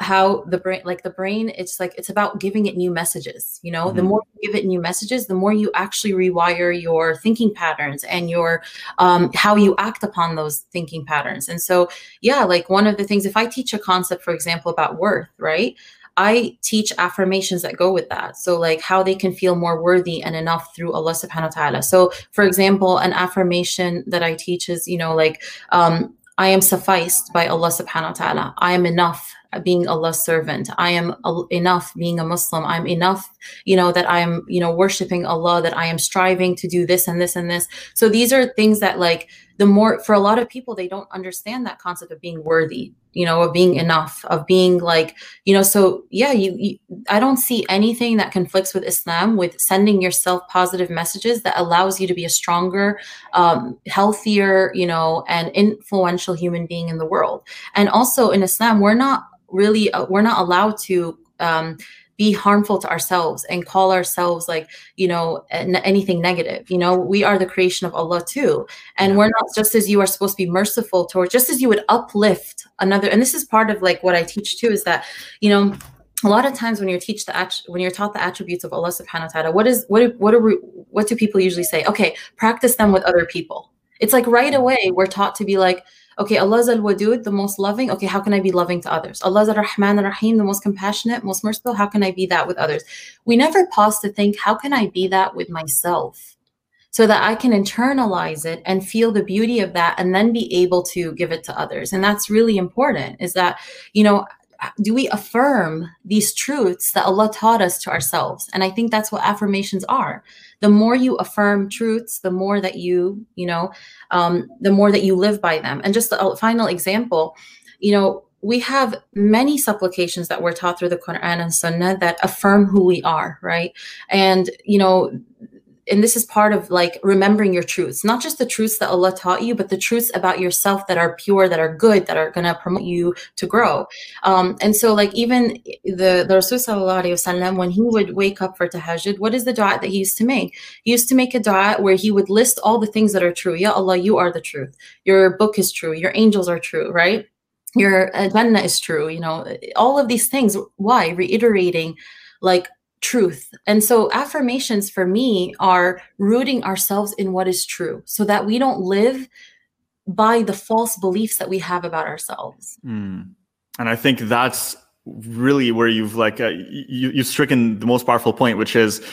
how the brain like the brain it's like it's about giving it new messages you know mm-hmm. the more you give it new messages the more you actually rewire your thinking patterns and your um, how you act upon those thinking patterns and so yeah like one of the things if i teach a concept for example about worth right I teach affirmations that go with that. So, like how they can feel more worthy and enough through Allah subhanahu wa ta'ala. So, for example, an affirmation that I teach is, you know, like, um, I am sufficed by Allah subhanahu wa ta'ala. I am enough being Allah's servant. I am enough being a Muslim. I'm enough, you know, that I am, you know, worshiping Allah, that I am striving to do this and this and this. So these are things that like the more for a lot of people they don't understand that concept of being worthy you know of being enough of being like you know so yeah you, you, i don't see anything that conflicts with islam with sending yourself positive messages that allows you to be a stronger um, healthier you know and influential human being in the world. And also in islam we're not really uh, we're not allowed to um, be harmful to ourselves and call ourselves like you know anything negative you know? We are the creation of allah too. And we're not just as you are supposed to be merciful towards just as you would uplift another and this is part of like what i teach too is that you know a lot of times when you're teach the when you're taught the attributes of Allah subhanahu wa ta'ala what is what what are what do people usually say? Okay practice them with other people. It's like right away we're taught to be like Okay, Allah is Al Wadud, the most loving. Okay, how can I be loving to others? Allah is Ar Rahman Ar Rahim, the most compassionate, most merciful. How can I be that with others? We never pause to think, how can I be that with myself? So that I can internalize it and feel the beauty of that and then be able to give it to others. And that's really important is that, you know, do we affirm these truths that Allah taught us to ourselves? And I think that's what affirmations are the more you affirm truths, the more that you, you know, um, the more that you live by them. And just a final example, you know, we have many supplications that we're taught through the Quran and Sunnah that affirm who we are, right? And, you know, and this is part of like remembering your truths, not just the truths that Allah taught you, but the truths about yourself that are pure, that are good, that are going to promote you to grow. Um, and so, like, even the, the Rasul when he would wake up for tahajjud, what is the dua that he used to make? He used to make a dua where he would list all the things that are true. Ya Allah, you are the truth. Your book is true. Your angels are true, right? Your Jannah is true. You know, all of these things. Why? Reiterating like truth. And so affirmations for me are rooting ourselves in what is true so that we don't live by the false beliefs that we have about ourselves. Mm. And I think that's really where you've like uh, you, you've stricken the most powerful point, which is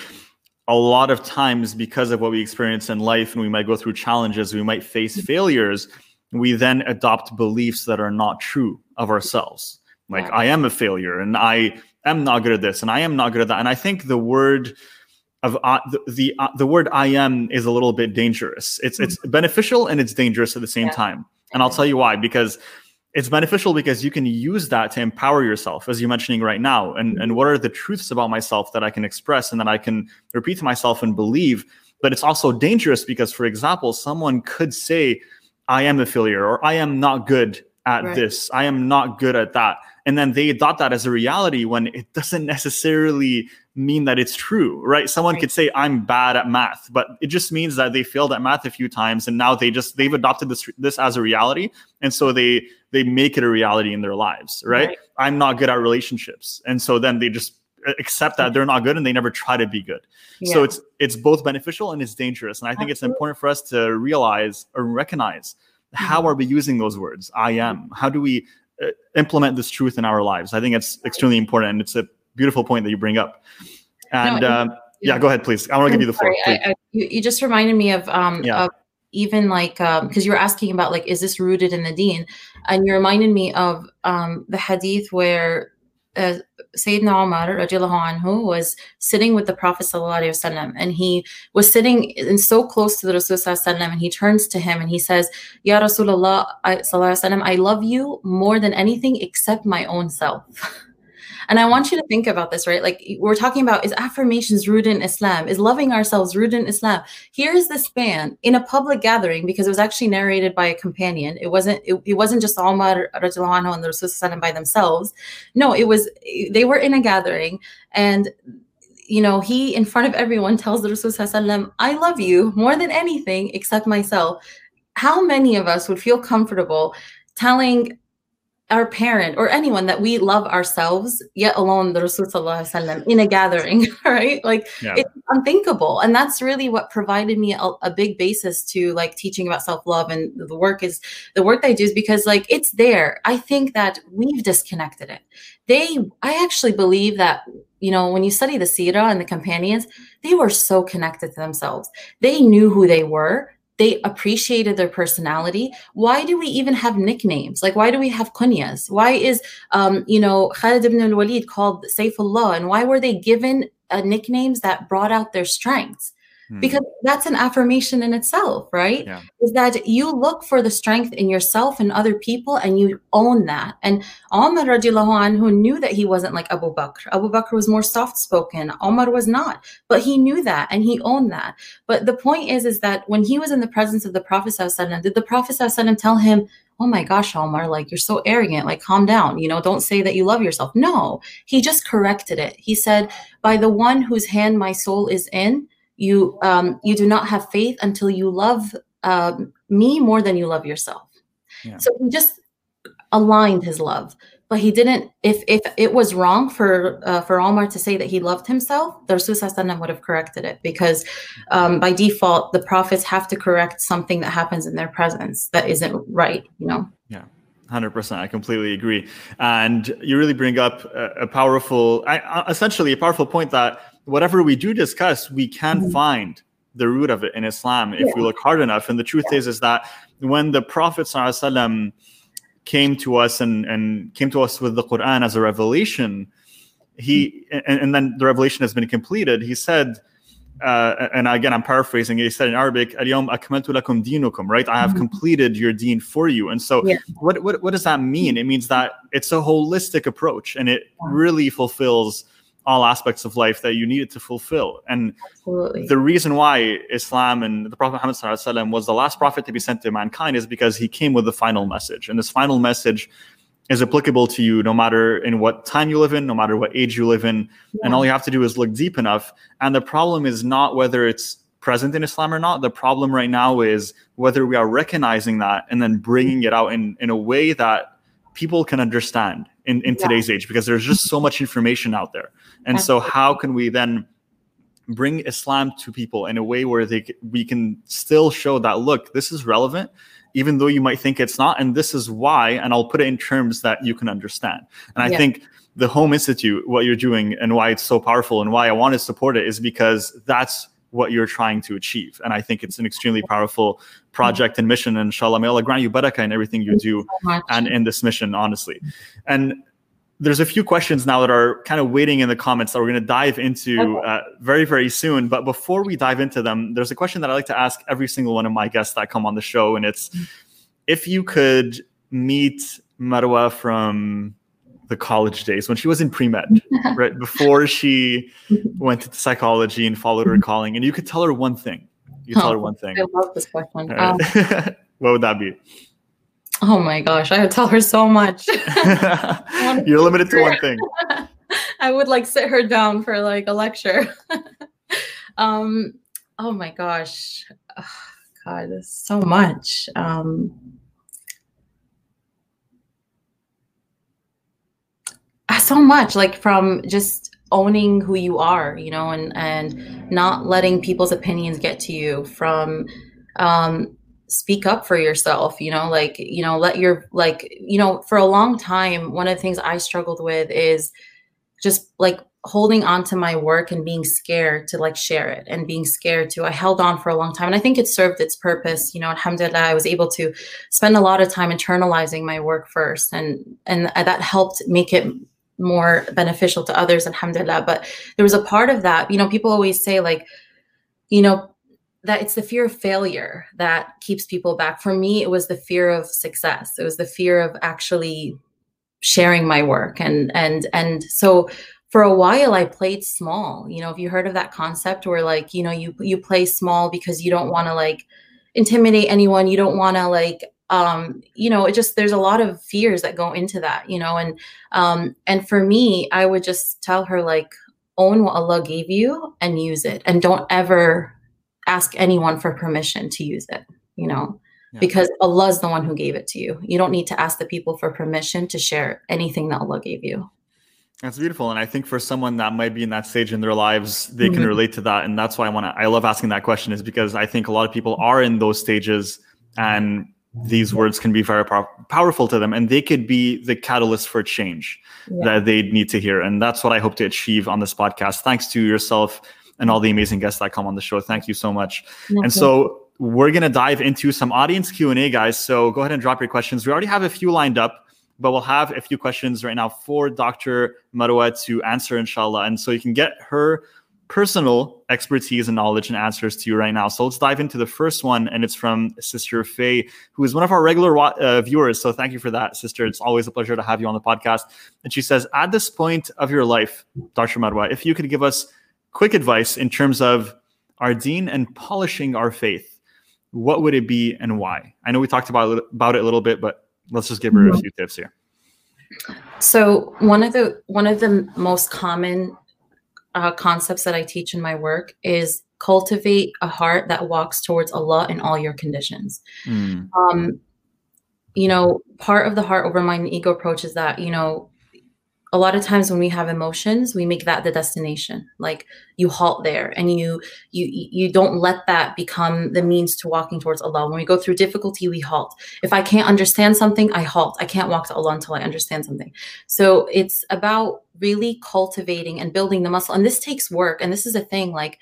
a lot of times because of what we experience in life and we might go through challenges, we might face mm-hmm. failures, we then adopt beliefs that are not true of ourselves. Like I am a failure and I am not good at this and I am not good at that. And I think the word of uh, the the, uh, the word I am is a little bit dangerous. It's it's mm-hmm. beneficial and it's dangerous at the same yeah. time. And I'll tell you why because it's beneficial because you can use that to empower yourself as you're mentioning right now and and what are the truths about myself that i can express and that i can repeat to myself and believe but it's also dangerous because for example someone could say i am a failure or i am not good at right. this i am not good at that and then they adopt that as a reality when it doesn't necessarily mean that it's true, right? Someone right. could say I'm bad at math, but it just means that they failed at math a few times and now they just they've adopted this this as a reality and so they they make it a reality in their lives, right? right. I'm not good at relationships. And so then they just accept that they're not good and they never try to be good. Yeah. So it's it's both beneficial and it's dangerous. And I think Absolutely. it's important for us to realize or recognize how mm-hmm. are we using those words? I am. How do we implement this truth in our lives? I think it's extremely important and it's a beautiful point that you bring up. And no, um, yeah. yeah. go ahead, please. I want to give you the floor. I, I, you, you, just reminded me of, um, yeah. of even like because um, you were asking about like is this rooted in the deen, and you reminded me of um, the hadith where uh, Sayyidina Umar anhu, was sitting with the Prophet wasallam, and he was sitting in so close to the Rasul and he turns to him and he says, Ya Rasulullah I, I love you more than anything except my own self. (laughs) And I want you to think about this, right? Like we're talking about is affirmations rooted in Islam? Is loving ourselves rooted in Islam? Here's this man in a public gathering because it was actually narrated by a companion. It wasn't it, it wasn't just Umar and the Rasul by themselves. No, it was they were in a gathering and you know, he in front of everyone tells the Rasul I love you more than anything except myself. How many of us would feel comfortable telling our parent or anyone that we love ourselves, yet alone the Rasul in a gathering, (laughs) right? Like yeah. it's unthinkable. And that's really what provided me a, a big basis to like teaching about self-love and the work is the work that I do is because like it's there. I think that we've disconnected it. They I actually believe that you know, when you study the Sira and the companions, they were so connected to themselves. They knew who they were they appreciated their personality. Why do we even have nicknames? Like, why do we have kunyas? Why is, um, you know, Khalid ibn al-Walid called Saifullah? And why were they given uh, nicknames that brought out their strengths? Hmm. because that's an affirmation in itself, right? Yeah. Is that you look for the strength in yourself and other people and you own that. And Umar radiallahu who knew that he wasn't like Abu Bakr. Abu Bakr was more soft spoken. Omar was not, but he knew that and he owned that. But the point is, is that when he was in the presence of the Prophet sallallahu did the Prophet sallallahu tell him, oh my gosh, Omar, like you're so arrogant, like calm down, you know, don't say that you love yourself. No, he just corrected it. He said, by the one whose hand my soul is in, you um, you do not have faith until you love um, me more than you love yourself. Yeah. So he just aligned his love, but he didn't. If if it was wrong for uh, for Omar to say that he loved himself, the Rasul would have corrected it because um, by default the prophets have to correct something that happens in their presence that isn't right. You know. Yeah. 100% i completely agree and you really bring up a, a powerful essentially a powerful point that whatever we do discuss, we can mm-hmm. find the root of it in Islam if yeah. we look hard enough. And the truth yeah. is, is that when the Prophet ﷺ came to us and, and came to us with the Quran as a revelation, he mm-hmm. and, and then the revelation has been completed. He said, uh, and again, I'm paraphrasing. He said in Arabic, "Al-yawm akmaltu lakum dinukum." Right? I have mm-hmm. completed your deen for you. And so, yeah. what, what what does that mean? It means that it's a holistic approach, and it really fulfills all aspects of life that you needed to fulfill. And Absolutely. the reason why Islam and the Prophet Muhammad was the last prophet to be sent to mankind is because he came with the final message. And this final message is applicable to you no matter in what time you live in, no matter what age you live in. Yeah. And all you have to do is look deep enough. And the problem is not whether it's present in Islam or not. The problem right now is whether we are recognizing that and then bringing it out in, in a way that people can understand in, in yeah. today's age because there's just so much information out there. And Absolutely. so, how can we then bring Islam to people in a way where they we can still show that look, this is relevant, even though you might think it's not, and this is why. And I'll put it in terms that you can understand. And yeah. I think the Home Institute, what you're doing, and why it's so powerful, and why I want to support it, is because that's what you're trying to achieve. And I think it's an extremely powerful project and mission. And inshallah, may Allah grant you barakah in everything you do so and in this mission, honestly. And there's a few questions now that are kind of waiting in the comments that we're going to dive into uh, very, very soon. But before we dive into them, there's a question that I like to ask every single one of my guests that come on the show. And it's mm-hmm. if you could meet Marwa from the college days when she was in pre med, (laughs) right? Before she went to psychology and followed her calling, and you could tell her one thing. You tell her one thing. I love this question. Right. Um, (laughs) what would that be? Oh my gosh, I would tell her so much. (laughs) You're limited to one thing. (laughs) I would like sit her down for like a lecture. (laughs) um, oh my gosh. Oh, God, so much. Um, so much like from just owning who you are you know and and not letting people's opinions get to you from um speak up for yourself you know like you know let your like you know for a long time one of the things i struggled with is just like holding on to my work and being scared to like share it and being scared to. I held on for a long time and i think it served its purpose you know alhamdulillah i was able to spend a lot of time internalizing my work first and and that helped make it more beneficial to others alhamdulillah. But there was a part of that you know people always say like you know that it's the fear of failure that keeps people back. For me, it was the fear of success. It was the fear of actually sharing my work. And and and so for a while I played small. You know, if you heard of that concept where like, you know, you you play small because you don't want to like intimidate anyone, you don't want to like um you know it just there's a lot of fears that go into that you know and um and for me i would just tell her like own what allah gave you and use it and don't ever ask anyone for permission to use it, you know, yeah. because Allah is the one who gave it to you. You don't need to ask the people for permission to share anything that Allah gave you. That's beautiful. And I think for someone that might be in that stage in their lives, they mm-hmm. can relate to that. And that's why I want to, I love asking that question is because I think a lot of people are in those stages and these words can be very pow- powerful to them and they could be the catalyst for change yeah. that they need to hear. And that's what I hope to achieve on this podcast. Thanks to yourself and all the amazing guests that come on the show. Thank you so much. and so we're going to dive into some audience Q&A, guys. So go ahead and drop your questions. We already have a few lined up, but we'll have a few questions right now for Dr. Marwa to answer, inshallah. And so you can get her personal expertise and knowledge and answers to you right now. So let's dive into the first one, and it's from Sister Faye, who is one of our regular uh, viewers. So thank you for that, Sister. It's always a pleasure to have you on the podcast. And she says, at this point of your life, Dr. Marwa, if you could give us quick advice in terms of our deen and polishing our faith, what would it be and why? I know we talked about about it a little bit, but let's just give her a mm-hmm. few tips here. So one of the one of the most common uh, concepts that I teach in my work is cultivate a heart that walks towards Allah in all your conditions. Mm. Um, you know, part of the heart over mind and ego approach is that you know a lot of times when we have emotions we make that the destination. Like you halt there and you you you don't let that become the means to walking towards allah. When we go through difficulty we halt. If i can't understand something i halt. I can't walk to allah until i understand something. So it's about really cultivating and building the muscle. And this takes work. And this is a thing like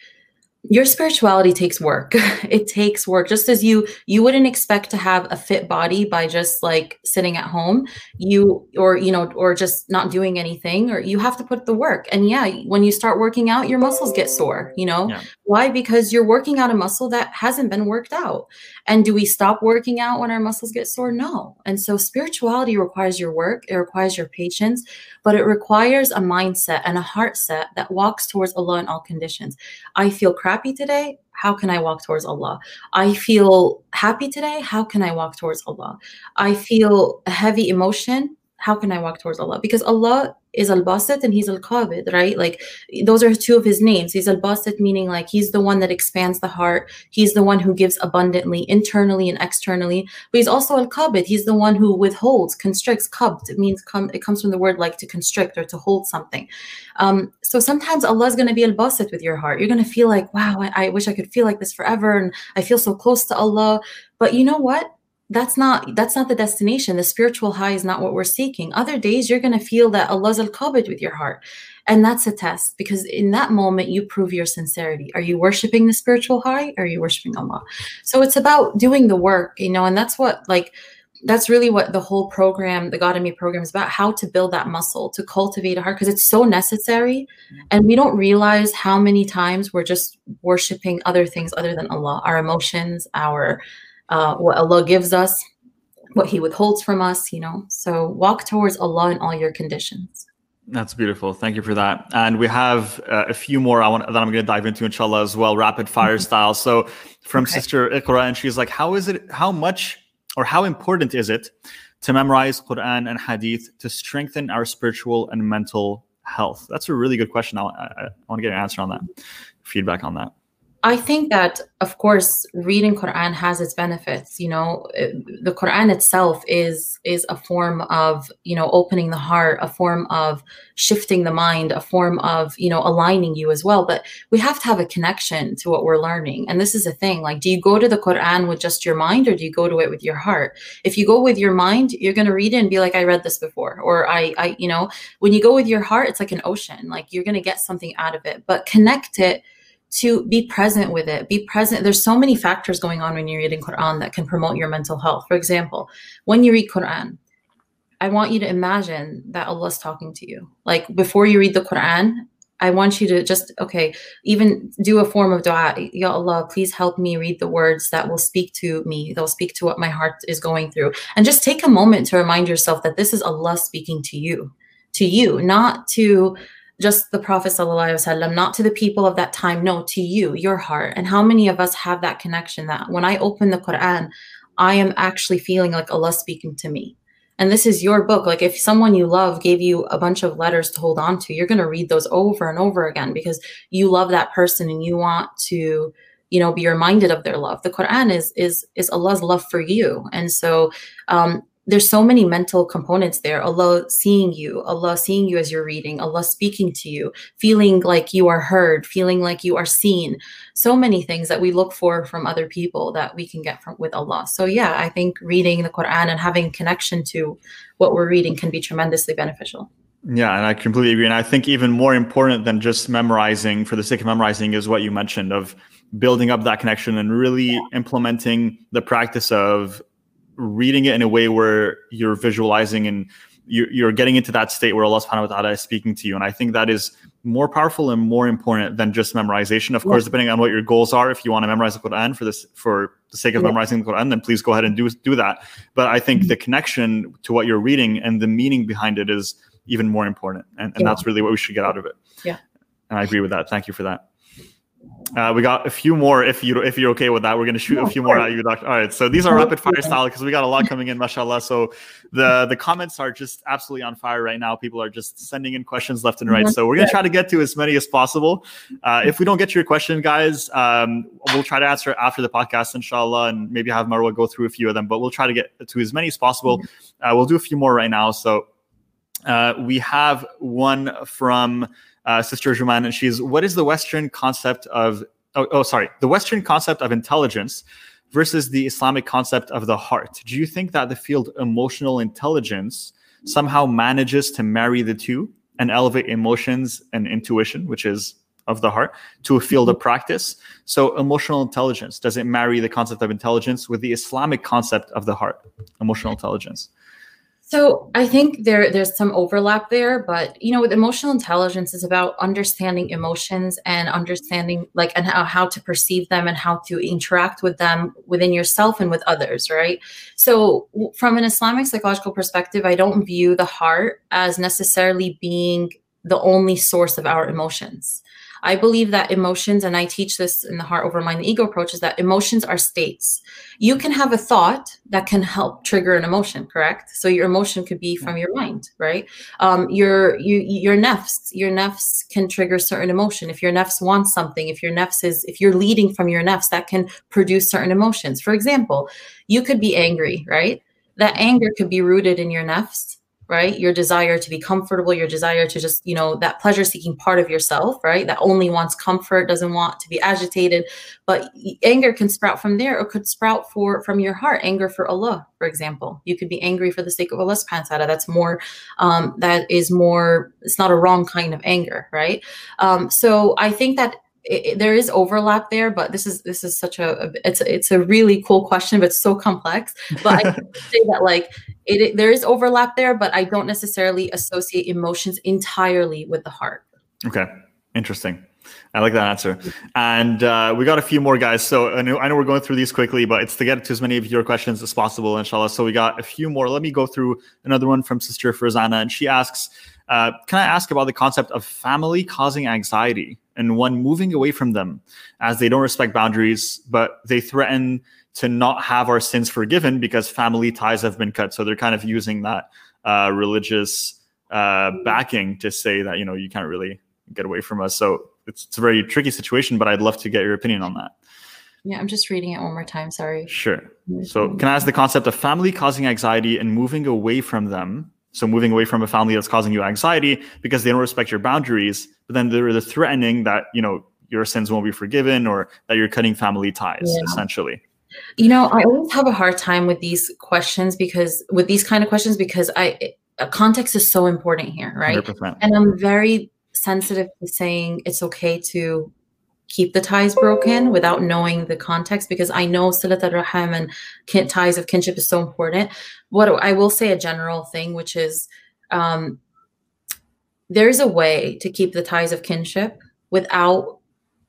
your spirituality takes work. (laughs) It takes work. Just as you you wouldn't expect to have a fit body by just like sitting at home. You or you know or just not doing anything or you have to put the work. And yeah when you start working out your muscles get sore you know? Yeah. why? Because you're working out a muscle that hasn't been worked out. And do we stop working out when our muscles get sore? No. And so spirituality requires your work. It requires your patience. But it requires a mindset and a heart set that walks towards Allah in all conditions. I feel crappy today. How can I walk towards Allah? I feel happy today. How can I walk towards Allah? I feel a heavy emotion. How can I walk towards Allah? Because Allah is Al Basit and He's Al Qabid, right? Like those are two of His names. He's Al Basit, meaning like He's the one that expands the heart. He's the one who gives abundantly, internally and externally. But He's also Al Qabid. He's the one who withholds, constricts. Qabd it means come. It comes from the word like to constrict or to hold something. Um, so sometimes Allah is going to be Al Basit with your heart. You're going to feel like, wow, I, I wish I could feel like this forever, and I feel so close to Allah. But you know what? That's not that's not the destination. The spiritual high is not what we're seeking. Other days you're going to feel that allah's al-qabid with your heart. And that's a test because in that moment you prove your sincerity. Are you worshiping the spiritual high or are you worshiping allah? So it's about doing the work you know and that's what like that's really what the whole program, the Godemy program is about, how to build that muscle, to cultivate a heart, because it's so necessary. And we don't realize how many times we're just worshiping other things other than Allah, our emotions, our uh, what Allah gives us, what He withholds from us, you know. So walk towards Allah in all your conditions. That's beautiful. Thank you for that. And we have uh, a few more I want that I'm going to dive into, inshallah, as well, rapid fire mm-hmm. style. So from okay. Sister Iqra, and she's like, "How is it? How much or how important is it to memorize Quran and Hadith to strengthen our spiritual and mental health? That's a really good question. I, I, I want to get an answer on that, feedback on that. I think that, of course, reading Quran has its benefits. You know, uh, the Quran itself is is a form of you know opening the heart, a form of shifting the mind, a form of you know aligning you as well. But we have to have a connection to what we're learning, and this is a thing. Like, do you go to the Quran with just your mind, or do you go to it with your heart? If you go with your mind, you're going to read it and be like, "I read this before," or "I, I," you know. When you go with your heart, it's like an ocean. Like you're going to get something out of it. But connect it to be present with it be present. There's so many factors going on when you're reading quran that can promote your mental health. For example when you read quran i want you to imagine that allah is talking to you. Like before you read the quran i want you to just okay even do a form of dua. Ya allah please help me read the words that will speak to me they'll speak to what my heart is going through. And just take a moment to remind yourself that this is allah speaking to you to you not to just the Prophet wasallam, not to the people of that time, no, to you, your heart. And how many of us have that connection that when I open the Quran, I am actually feeling like Allah speaking to me. And this is your book. Like if someone you love gave you a bunch of letters to hold on to, you're going to read those over and over again because you love that person and you want to you know be reminded of their love the quran is is is allah's love for you and so um there's so many mental components there. Allah seeing you, Allah seeing you as you're reading, Allah speaking to you, feeling like you are heard, feeling like you are seen. So many things that we look for from other people that we can get from with Allah. So yeah, I think reading the Quran and having connection to what we're reading can be tremendously beneficial. Yeah, and I completely agree. And I think even more important than just memorizing for the sake of memorizing is what you mentioned of building up that connection and really implementing the practice of reading it in a way where you're visualizing and you're, you're getting into that state where Allah subhanahu wa ta'ala is speaking to you. And I think that is more powerful and more important than just memorization. Of yeah. course, depending on what your goals are, if you want to memorize the Quran for this for the sake of yeah. memorizing the Quran, then please go ahead and do do that. But I think mm-hmm. the connection to what you're reading and the meaning behind it is even more important. And, and yeah. that's really what we should get out of it. Yeah. And I agree with that. Thank you for that. Uh, we got a few more. If you if you're okay with that, we're gonna shoot a few more at you, Doctor. All right. So these are rapid fire style because we got a lot coming in, mashallah. So the the comments are just absolutely on fire right now. People are just sending in questions left and right. Mm-hmm. So we're gonna try to get to as many as possible. Uh, if we don't get to your question, guys, um, we'll try to answer after the podcast, inshallah, and maybe have Marwa go through a few of them. But we'll try to get to as many as possible. Mm-hmm. Uh, we'll do a few more right now. So uh, we have one from uh, Sister Juman, and she's what is the Western concept of oh, oh sorry the Western concept of intelligence versus the Islamic concept of the heart? Do you think that the field emotional intelligence somehow manages to marry the two and elevate emotions and intuition, which is of the heart, to a field of practice? So emotional intelligence does it marry the concept of intelligence with the Islamic concept of the heart, emotional intelligence? So I think there there's some overlap there, but you know, with emotional intelligence is about understanding emotions and understanding like and how, how to perceive them and how to interact with them within yourself and with others, right? So from an Islamic psychological perspective, I don't view the heart as necessarily being the only source of our emotions. I believe that emotions, and I teach this in the heart over mind, the ego approach, is that emotions are states. You can have a thought that can help trigger an emotion, correct? So your emotion could be from your mind, right? Um, your you, your nafs, your nafs can trigger certain emotion. If your nafs wants something, if your nafs is, if you're leading from your nafs, that can produce certain emotions. For example, you could be angry, right? That anger could be rooted in your nafs right? Your desire to be comfortable your desire to just you know that pleasure seeking part of yourself right? That only wants comfort doesn't want to be agitated. But anger can sprout from there. Or could sprout for from your heart. Anger for allah for example. You could be angry for the sake of allah subhanahu wa that's more um, that is more it's not a wrong kind of anger right? Um, so i think that it, it, there is overlap there, but this is this is such a, it's it's a really cool question, but it's so complex. But I (laughs) say that like it, there is overlap there, but I don't necessarily associate emotions entirely with the heart. Okay, interesting. I like that answer. And uh, we got a few more guys. So I know, I know we're going through these quickly, but it's to get to as many of your questions as possible, inshallah. So we got a few more. Let me go through another one from Sister Farzana. And she asks, uh, can I ask about the concept of family causing anxiety and one moving away from them as they don't respect boundaries, but they threaten to not have our sins forgiven because family ties have been cut. So they're kind of using that uh, religious uh, backing to say that, you know, you can't really get away from us. So it's, it's a very tricky situation, but I'd love to get your opinion on that. Yeah, I'm just reading it one more time. Sorry. Sure. So, can I ask the concept of family causing anxiety and moving away from them so moving away from a family that's causing you anxiety because they don't respect your boundaries, but then they're the threatening that, you know, your sins won't be forgiven or that you're cutting family ties yeah. essentially. You know, I always have a hard time with these questions because with these kind of questions because I context is so important here, right? 100%. And I'm very sensitive to saying it's okay to keep the ties broken without knowing the context because I know silat al-rahim and kin- ties of kinship is so important. What I will say a general thing, which is um, there's a way to keep the ties of kinship without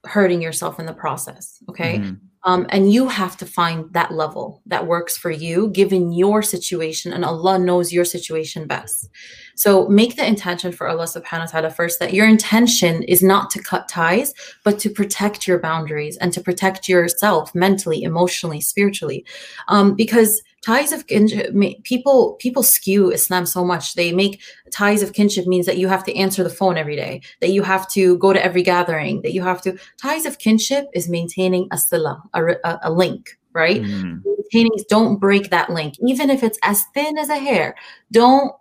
hurting yourself in the process. Okay. Mm-hmm. Um, and you have to find that level that works for you, given your situation, and Allah knows your situation best. So make the intention for Allah subhanahu wa ta'ala first that your intention is not to cut ties, but to protect your boundaries and to protect yourself mentally, emotionally, spiritually. Um, because ties of kinship people people skew islam so much. They make ties of kinship means that you have to answer the phone every day that you have to go to every gathering that you have to ties of kinship is maintaining a sila a, a, a link right? Mm. maintaining don't break that link even if it's as thin as a hair. Don't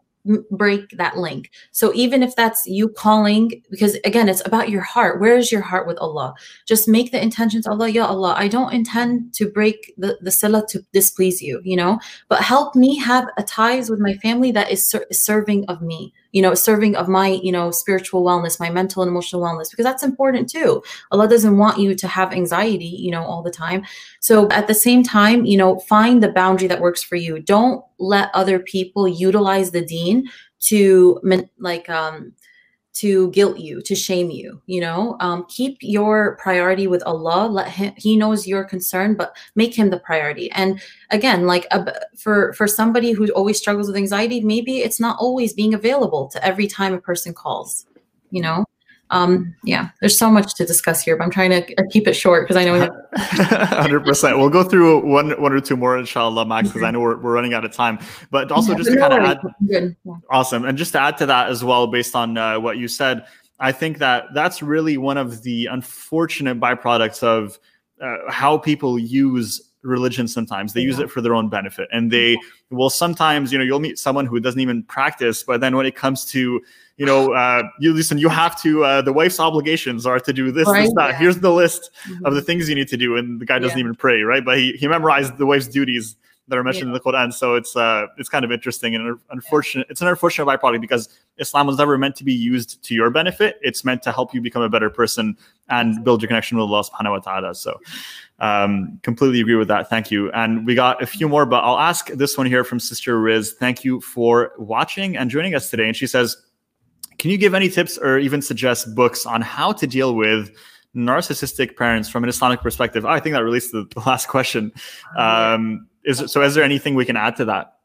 break that link. So even if that's you calling, because again, it's about your heart. Where is your heart with Allah? Just make the intentions, Allah, Ya Allah, I don't intend to break the, the salah to displease you, you know, but help me have a ties with my family that is ser- serving of me you know, serving of my, you know, spiritual wellness, my mental and emotional wellness, because that's important too. Allah doesn't want you to have anxiety, you know, all the time. So at the same time, you know, find the boundary that works for you. Don't let other people utilize the deen to like um to guilt you, to shame you, you know, um, keep your priority with Allah. Let him, he knows your concern, but make him the priority. And again, like for, for somebody who always struggles with anxiety, maybe it's not always being available to every time a person calls, you know? Um yeah there's so much to discuss here but i'm trying to uh, keep it short because i know we have (laughs) 100% we'll go through one one or two more inshallah max because i know we're, we're running out of time. But also yeah, just to kind of add good. Yeah. awesome. And just to add to that as well based on uh, what you said i think that that's really one of the unfortunate byproducts of uh, how people use religion sometimes. They yeah. use it for their own benefit and they will sometimes you know you'll meet someone who doesn't even practice but then when it comes to you know, uh, you listen, you have to, uh, the wife's obligations are to do this, right? this, that. Yeah. Here's the list mm-hmm. of the things you need to do. And the guy doesn't yeah. even pray, right? But he, he memorized the wife's duties that are mentioned yeah. in the Quran. So it's uh, it's kind of interesting and unfortunate. It's an unfortunate byproduct because Islam was never meant to be used to your benefit. It's meant to help you become a better person and build your connection with Allah Subhanahu wa Taala. So um, completely agree with that. Thank you. And we got a few more, but I'll ask this one here from Sister Riz. Thank you for watching and joining us today. And she says. Can you give any tips or even suggest books on how to deal with narcissistic parents from an Islamic perspective? I think that relates to the last question. Um, is so? Is there anything we can add to that?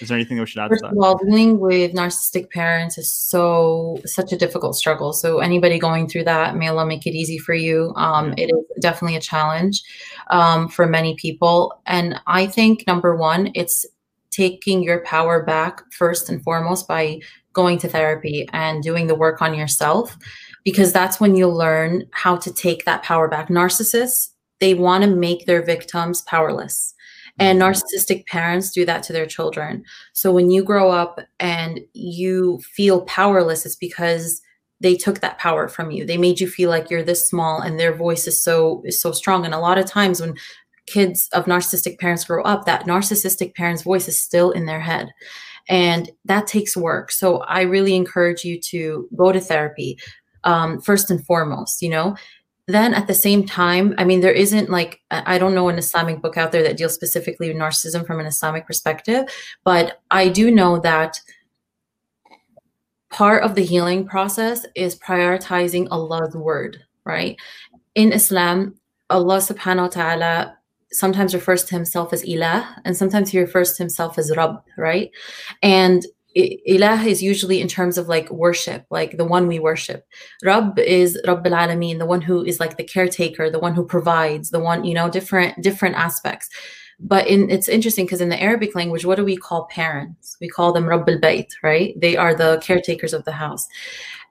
Is there anything we should add First to that? Well, dealing with narcissistic parents is so such a difficult struggle. So anybody going through that, may Allah make it easy for you. Um, it is definitely a challenge um, for many people, and I think number one, it's taking your power back first and foremost by going to therapy and doing the work on yourself because that's when you'll learn how to take that power back. Narcissists, they want to make their victims powerless. And mm-hmm. narcissistic parents do that to their children. So when you grow up and you feel powerless, it's because they took that power from you. They made you feel like you're this small and their voice is so is so strong. And a lot of times when kids of narcissistic parents grow up, that narcissistic parent's voice is still in their head and that takes work so i really encourage you to go to therapy um, first and foremost you know then at the same time, I mean, there isn't like, I don't know an Islamic book out there that deals specifically with narcissism from an Islamic perspective, but I do know that part of the healing process is prioritizing Allah's word, right? In Islam, Allah subhanahu wa ta'ala sometimes refers to himself as ilah and sometimes he refers to himself as rabb right? And ilah is usually in terms of like worship like the one we worship. Rabb is rabb al-alamin the one who is like the caretaker the one who provides the one you know different different aspects. But in it's interesting because in the arabic language what do we call parents? We call them rabb al-bayt right? They are the caretakers of the house.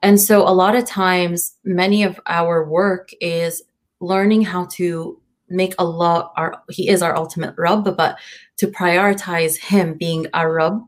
And so a lot of times many of our work is learning how to make Allah our He is our ultimate Rabb, but to prioritize Him being our Rabb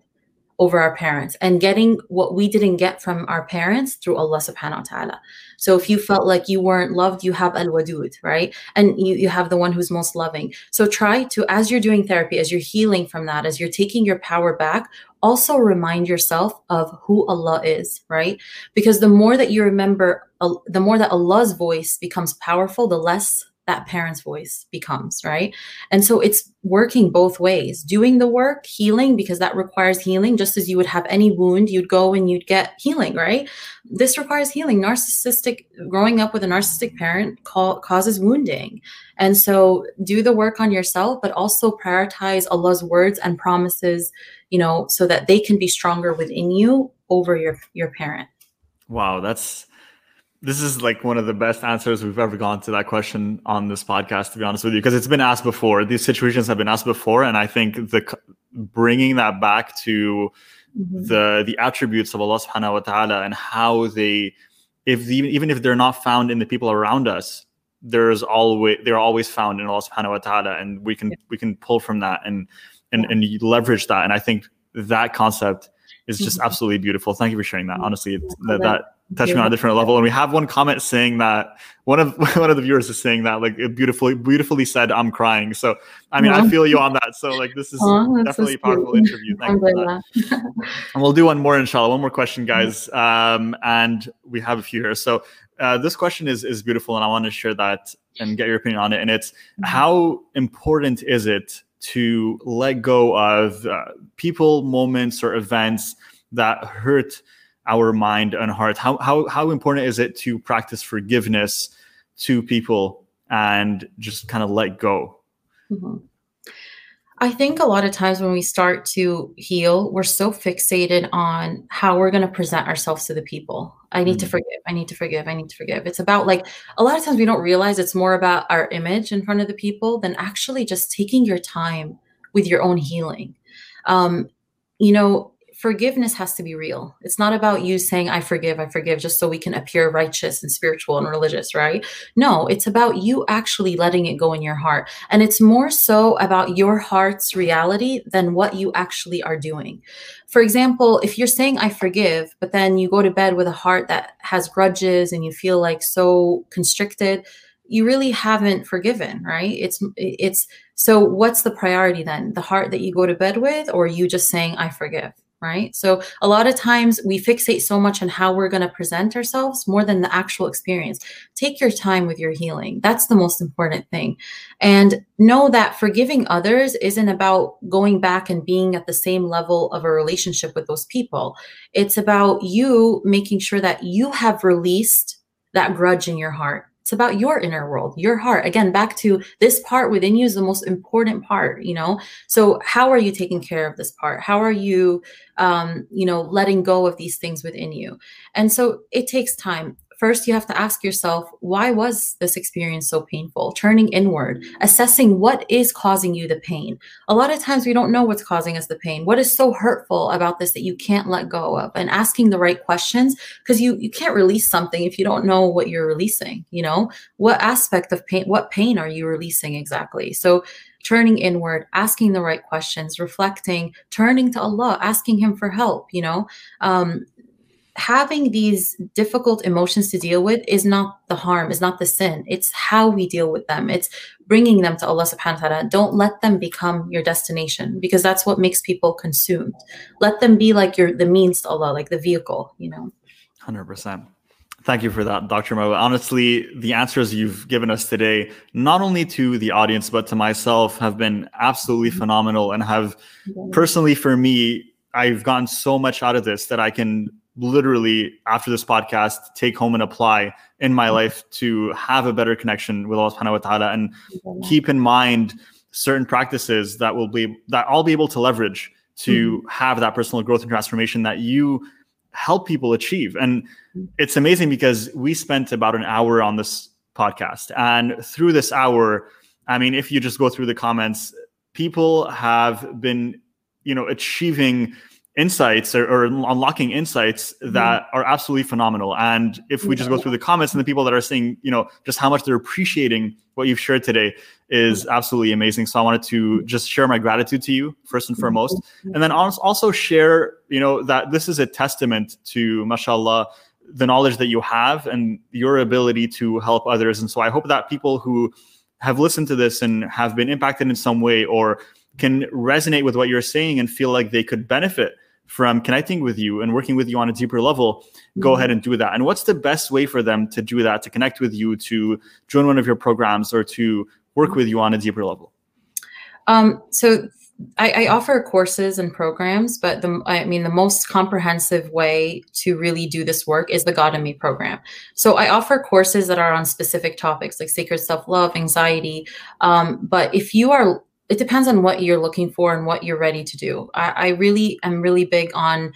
over our parents and getting what we didn't get from our parents through Allah subhanahu wa ta'ala. So if you felt like you weren't loved, you have Al Wadud, right? And you, you have the one who's most loving. So try to, as you're doing therapy, as you're healing from that, as you're taking your power back, also remind yourself of who Allah is, right? Because the more that you remember, uh, the more that Allah's voice becomes powerful, the less that parent's voice becomes, right? And so it's working both ways, doing the work, healing, because that requires healing, just as you would have any wound, you'd go and you'd get healing, right? This requires healing. Narcissistic, growing up with a narcissistic parent call, causes wounding. And so do the work on yourself, but also prioritize Allah's words and promises, you know, so that they can be stronger within you over your, your parent. Wow, that's this is like one of the best answers we've ever gone to that question on this podcast to be honest with you because it's been asked before these situations have been asked before and i think the bringing that back to mm-hmm. the the attributes of allah subhanahu wa ta'ala and how they if the, even if they're not found in the people around us there's always they're always found in allah subhanahu wa ta'ala and we can yeah. we can pull from that and and and leverage that and i think that concept is just mm-hmm. absolutely beautiful thank you for sharing that mm-hmm. honestly that that me on a different level. And we have one comment saying that one of (laughs) one of the viewers is saying that like it beautifully beautifully said I'm crying. So I mean I feel you on that. So like this is (laughs) definitely so a powerful interview. Thank you (laughs) and we'll do one more inshallah. One more question, guys. Um, and we have a few here. So uh, this question is is beautiful, and I want to share that and get your opinion on it. And it's mm-hmm. how important is it to let go of uh, people, moments, or events that hurt our mind and heart how how how important is it to practice forgiveness to people and just kind of let go mm-hmm. I think a lot of times when we start to heal we're so fixated on how we're going to present ourselves to the people. I need mm-hmm. to forgive i need to forgive i need to forgive. It's about like a lot of times we don't realize it's more about our image in front of the people than actually just taking your time with your own healing. Um, you know forgiveness has to be real. It's not about you saying, I forgive, I forgive, just so we can appear righteous and spiritual and religious, right? No, it's about you actually letting it go in your heart. And it's more so about your heart's reality than what you actually are doing. For example, if you're saying, I forgive, but then you go to bed with a heart that has grudges and you feel like so constricted, you really haven't forgiven right it's it's so what's the priority then the heart that you go to bed with or you just saying i forgive right? So a lot of times we fixate so much on how we're going to present ourselves more than the actual experience. Take your time with your healing. That's the most important thing. And know that forgiving others isn't about going back and being at the same level of a relationship with those people. It's about you making sure that you have released that grudge in your heart it's about your inner world, your heart. Again, back to this part within you is the most important part, you know? So, how are you taking care of this part? How are you, um, you know, letting go of these things within you? And so it takes time first you have to ask yourself why was this experience so painful? Turning inward assessing what is causing you the pain. A lot of times we don't know what's causing us the pain. What is so hurtful about this that you can't let go of? And asking the right questions because you you can't release something if you don't know what you're releasing you know? What aspect of pain what pain are you releasing exactly? So turning inward, asking the right questions, reflecting, turning to Allah, asking Him for help, you know, um, having these difficult emotions to deal with is not the harm, is not the sin. It's how we deal with them. It's bringing them to Allah subhanahu wa ta'ala. Don't let them become your destination because that's what makes people consumed. Let them be like your the means to Allah, like the vehicle, you know. 100%. Thank you for that, Dr. Marwa. Honestly, the answers you've given us today, not only to the audience, but to myself, have been absolutely mm-hmm. phenomenal and have personally for me, I've gotten so much out of this that I can literally, after this podcast, take home and apply in my life to have a better connection with Allah subhanahu wa ta'ala and keep in mind certain practices that will be that I'll be able to leverage to mm-hmm. have that personal growth and transformation that you help people achieve. And mm-hmm. it's amazing because we spent about an hour on this podcast. And through this hour, I mean, if you just go through the comments, people have been, you know, achieving insights or, or unlocking insights mm-hmm. that mm-hmm. are absolutely phenomenal. And if we just go through the comments and the people that are saying, you know, just how much they're appreciating what you've shared today is mm-hmm. absolutely amazing. So I wanted to just share my gratitude to you first and mm-hmm. foremost, and then also share, you know, that this is a testament to, mashallah, the knowledge that you have and your ability to help others. And so I hope that people who have listened to this and have been impacted in some way or can resonate with what you're saying and feel like they could benefit from connecting with you and working with you on a deeper level, mm-hmm. go ahead and do that. And what's the best way for them to do that, to connect with you, to join one of your programs, or to work with you on a deeper level? Um, so I, I, offer courses and programs, but the I mean the most comprehensive way to really do this work is the Godemy program. So I offer courses that are on specific topics like sacred self love, anxiety. Um, but if you are it depends on what you're looking for and what you're ready to do. I, I really am really big on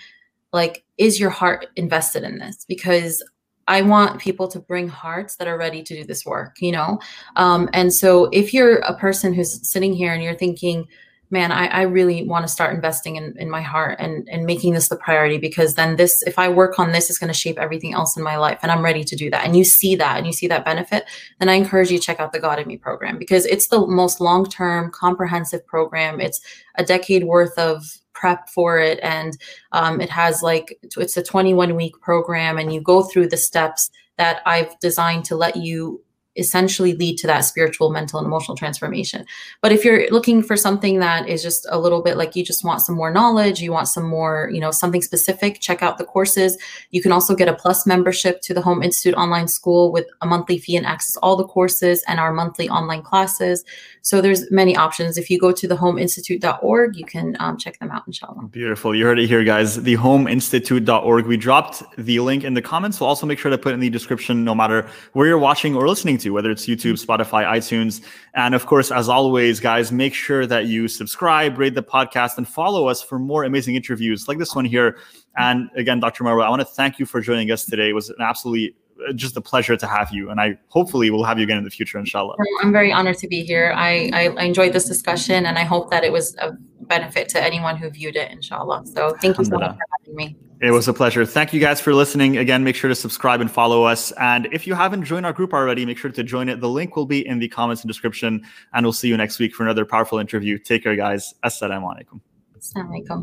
like, is your heart invested in this? Because I want people to bring hearts that are ready to do this work, you know? Um, and so if you're a person who's sitting here and you're thinking, man, I, I really want to start investing in, in my heart and, and making this the priority because then this, if I work on this, it's going to shape everything else in my life. And I'm ready to do that. And you see that and you see that benefit, then I encourage you to check out the Godemy program because it's the most long term, comprehensive program. It's a decade worth of prep for it. And um, it has like, it's a 21 week program and you go through the steps that I've designed to let you essentially lead to that spiritual, mental, and emotional transformation. But if you're looking for something that is just a little bit like you just want some more knowledge, you want some more, you know, something specific, check out the courses. You can also get a plus membership to the Home Institute online school with a monthly fee and access all the courses and our monthly online classes. So there's many options. If you go to thehomeinstitute.org, you can um, check them out, inshallah. Beautiful. You heard it here, guys. Thehomeinstitute.org. We dropped the link in the comments. We'll also make sure to put in the description no matter where you're watching or listening to, whether it's YouTube, Spotify, iTunes. And of course, as always, guys, make sure that you subscribe, rate the podcast, and follow us for more amazing interviews like this one here. And again, Dr. Marwa, I want to thank you for joining us today. It was an absolutely just a pleasure to have you and i hopefully will have you again in the future inshallah i'm very honored to be here I, I, I enjoyed this discussion and i hope that it was a benefit to anyone who viewed it inshallah so thank you so much for having me it was a pleasure. Thank you guys for listening. Again, make sure to subscribe and follow us. And if you haven't joined our group already, make sure to join it. The link will be in the comments and description. And we'll see you next week for another powerful interview. Take care, guys. Assalamu alaikum. Assalamu alaikum.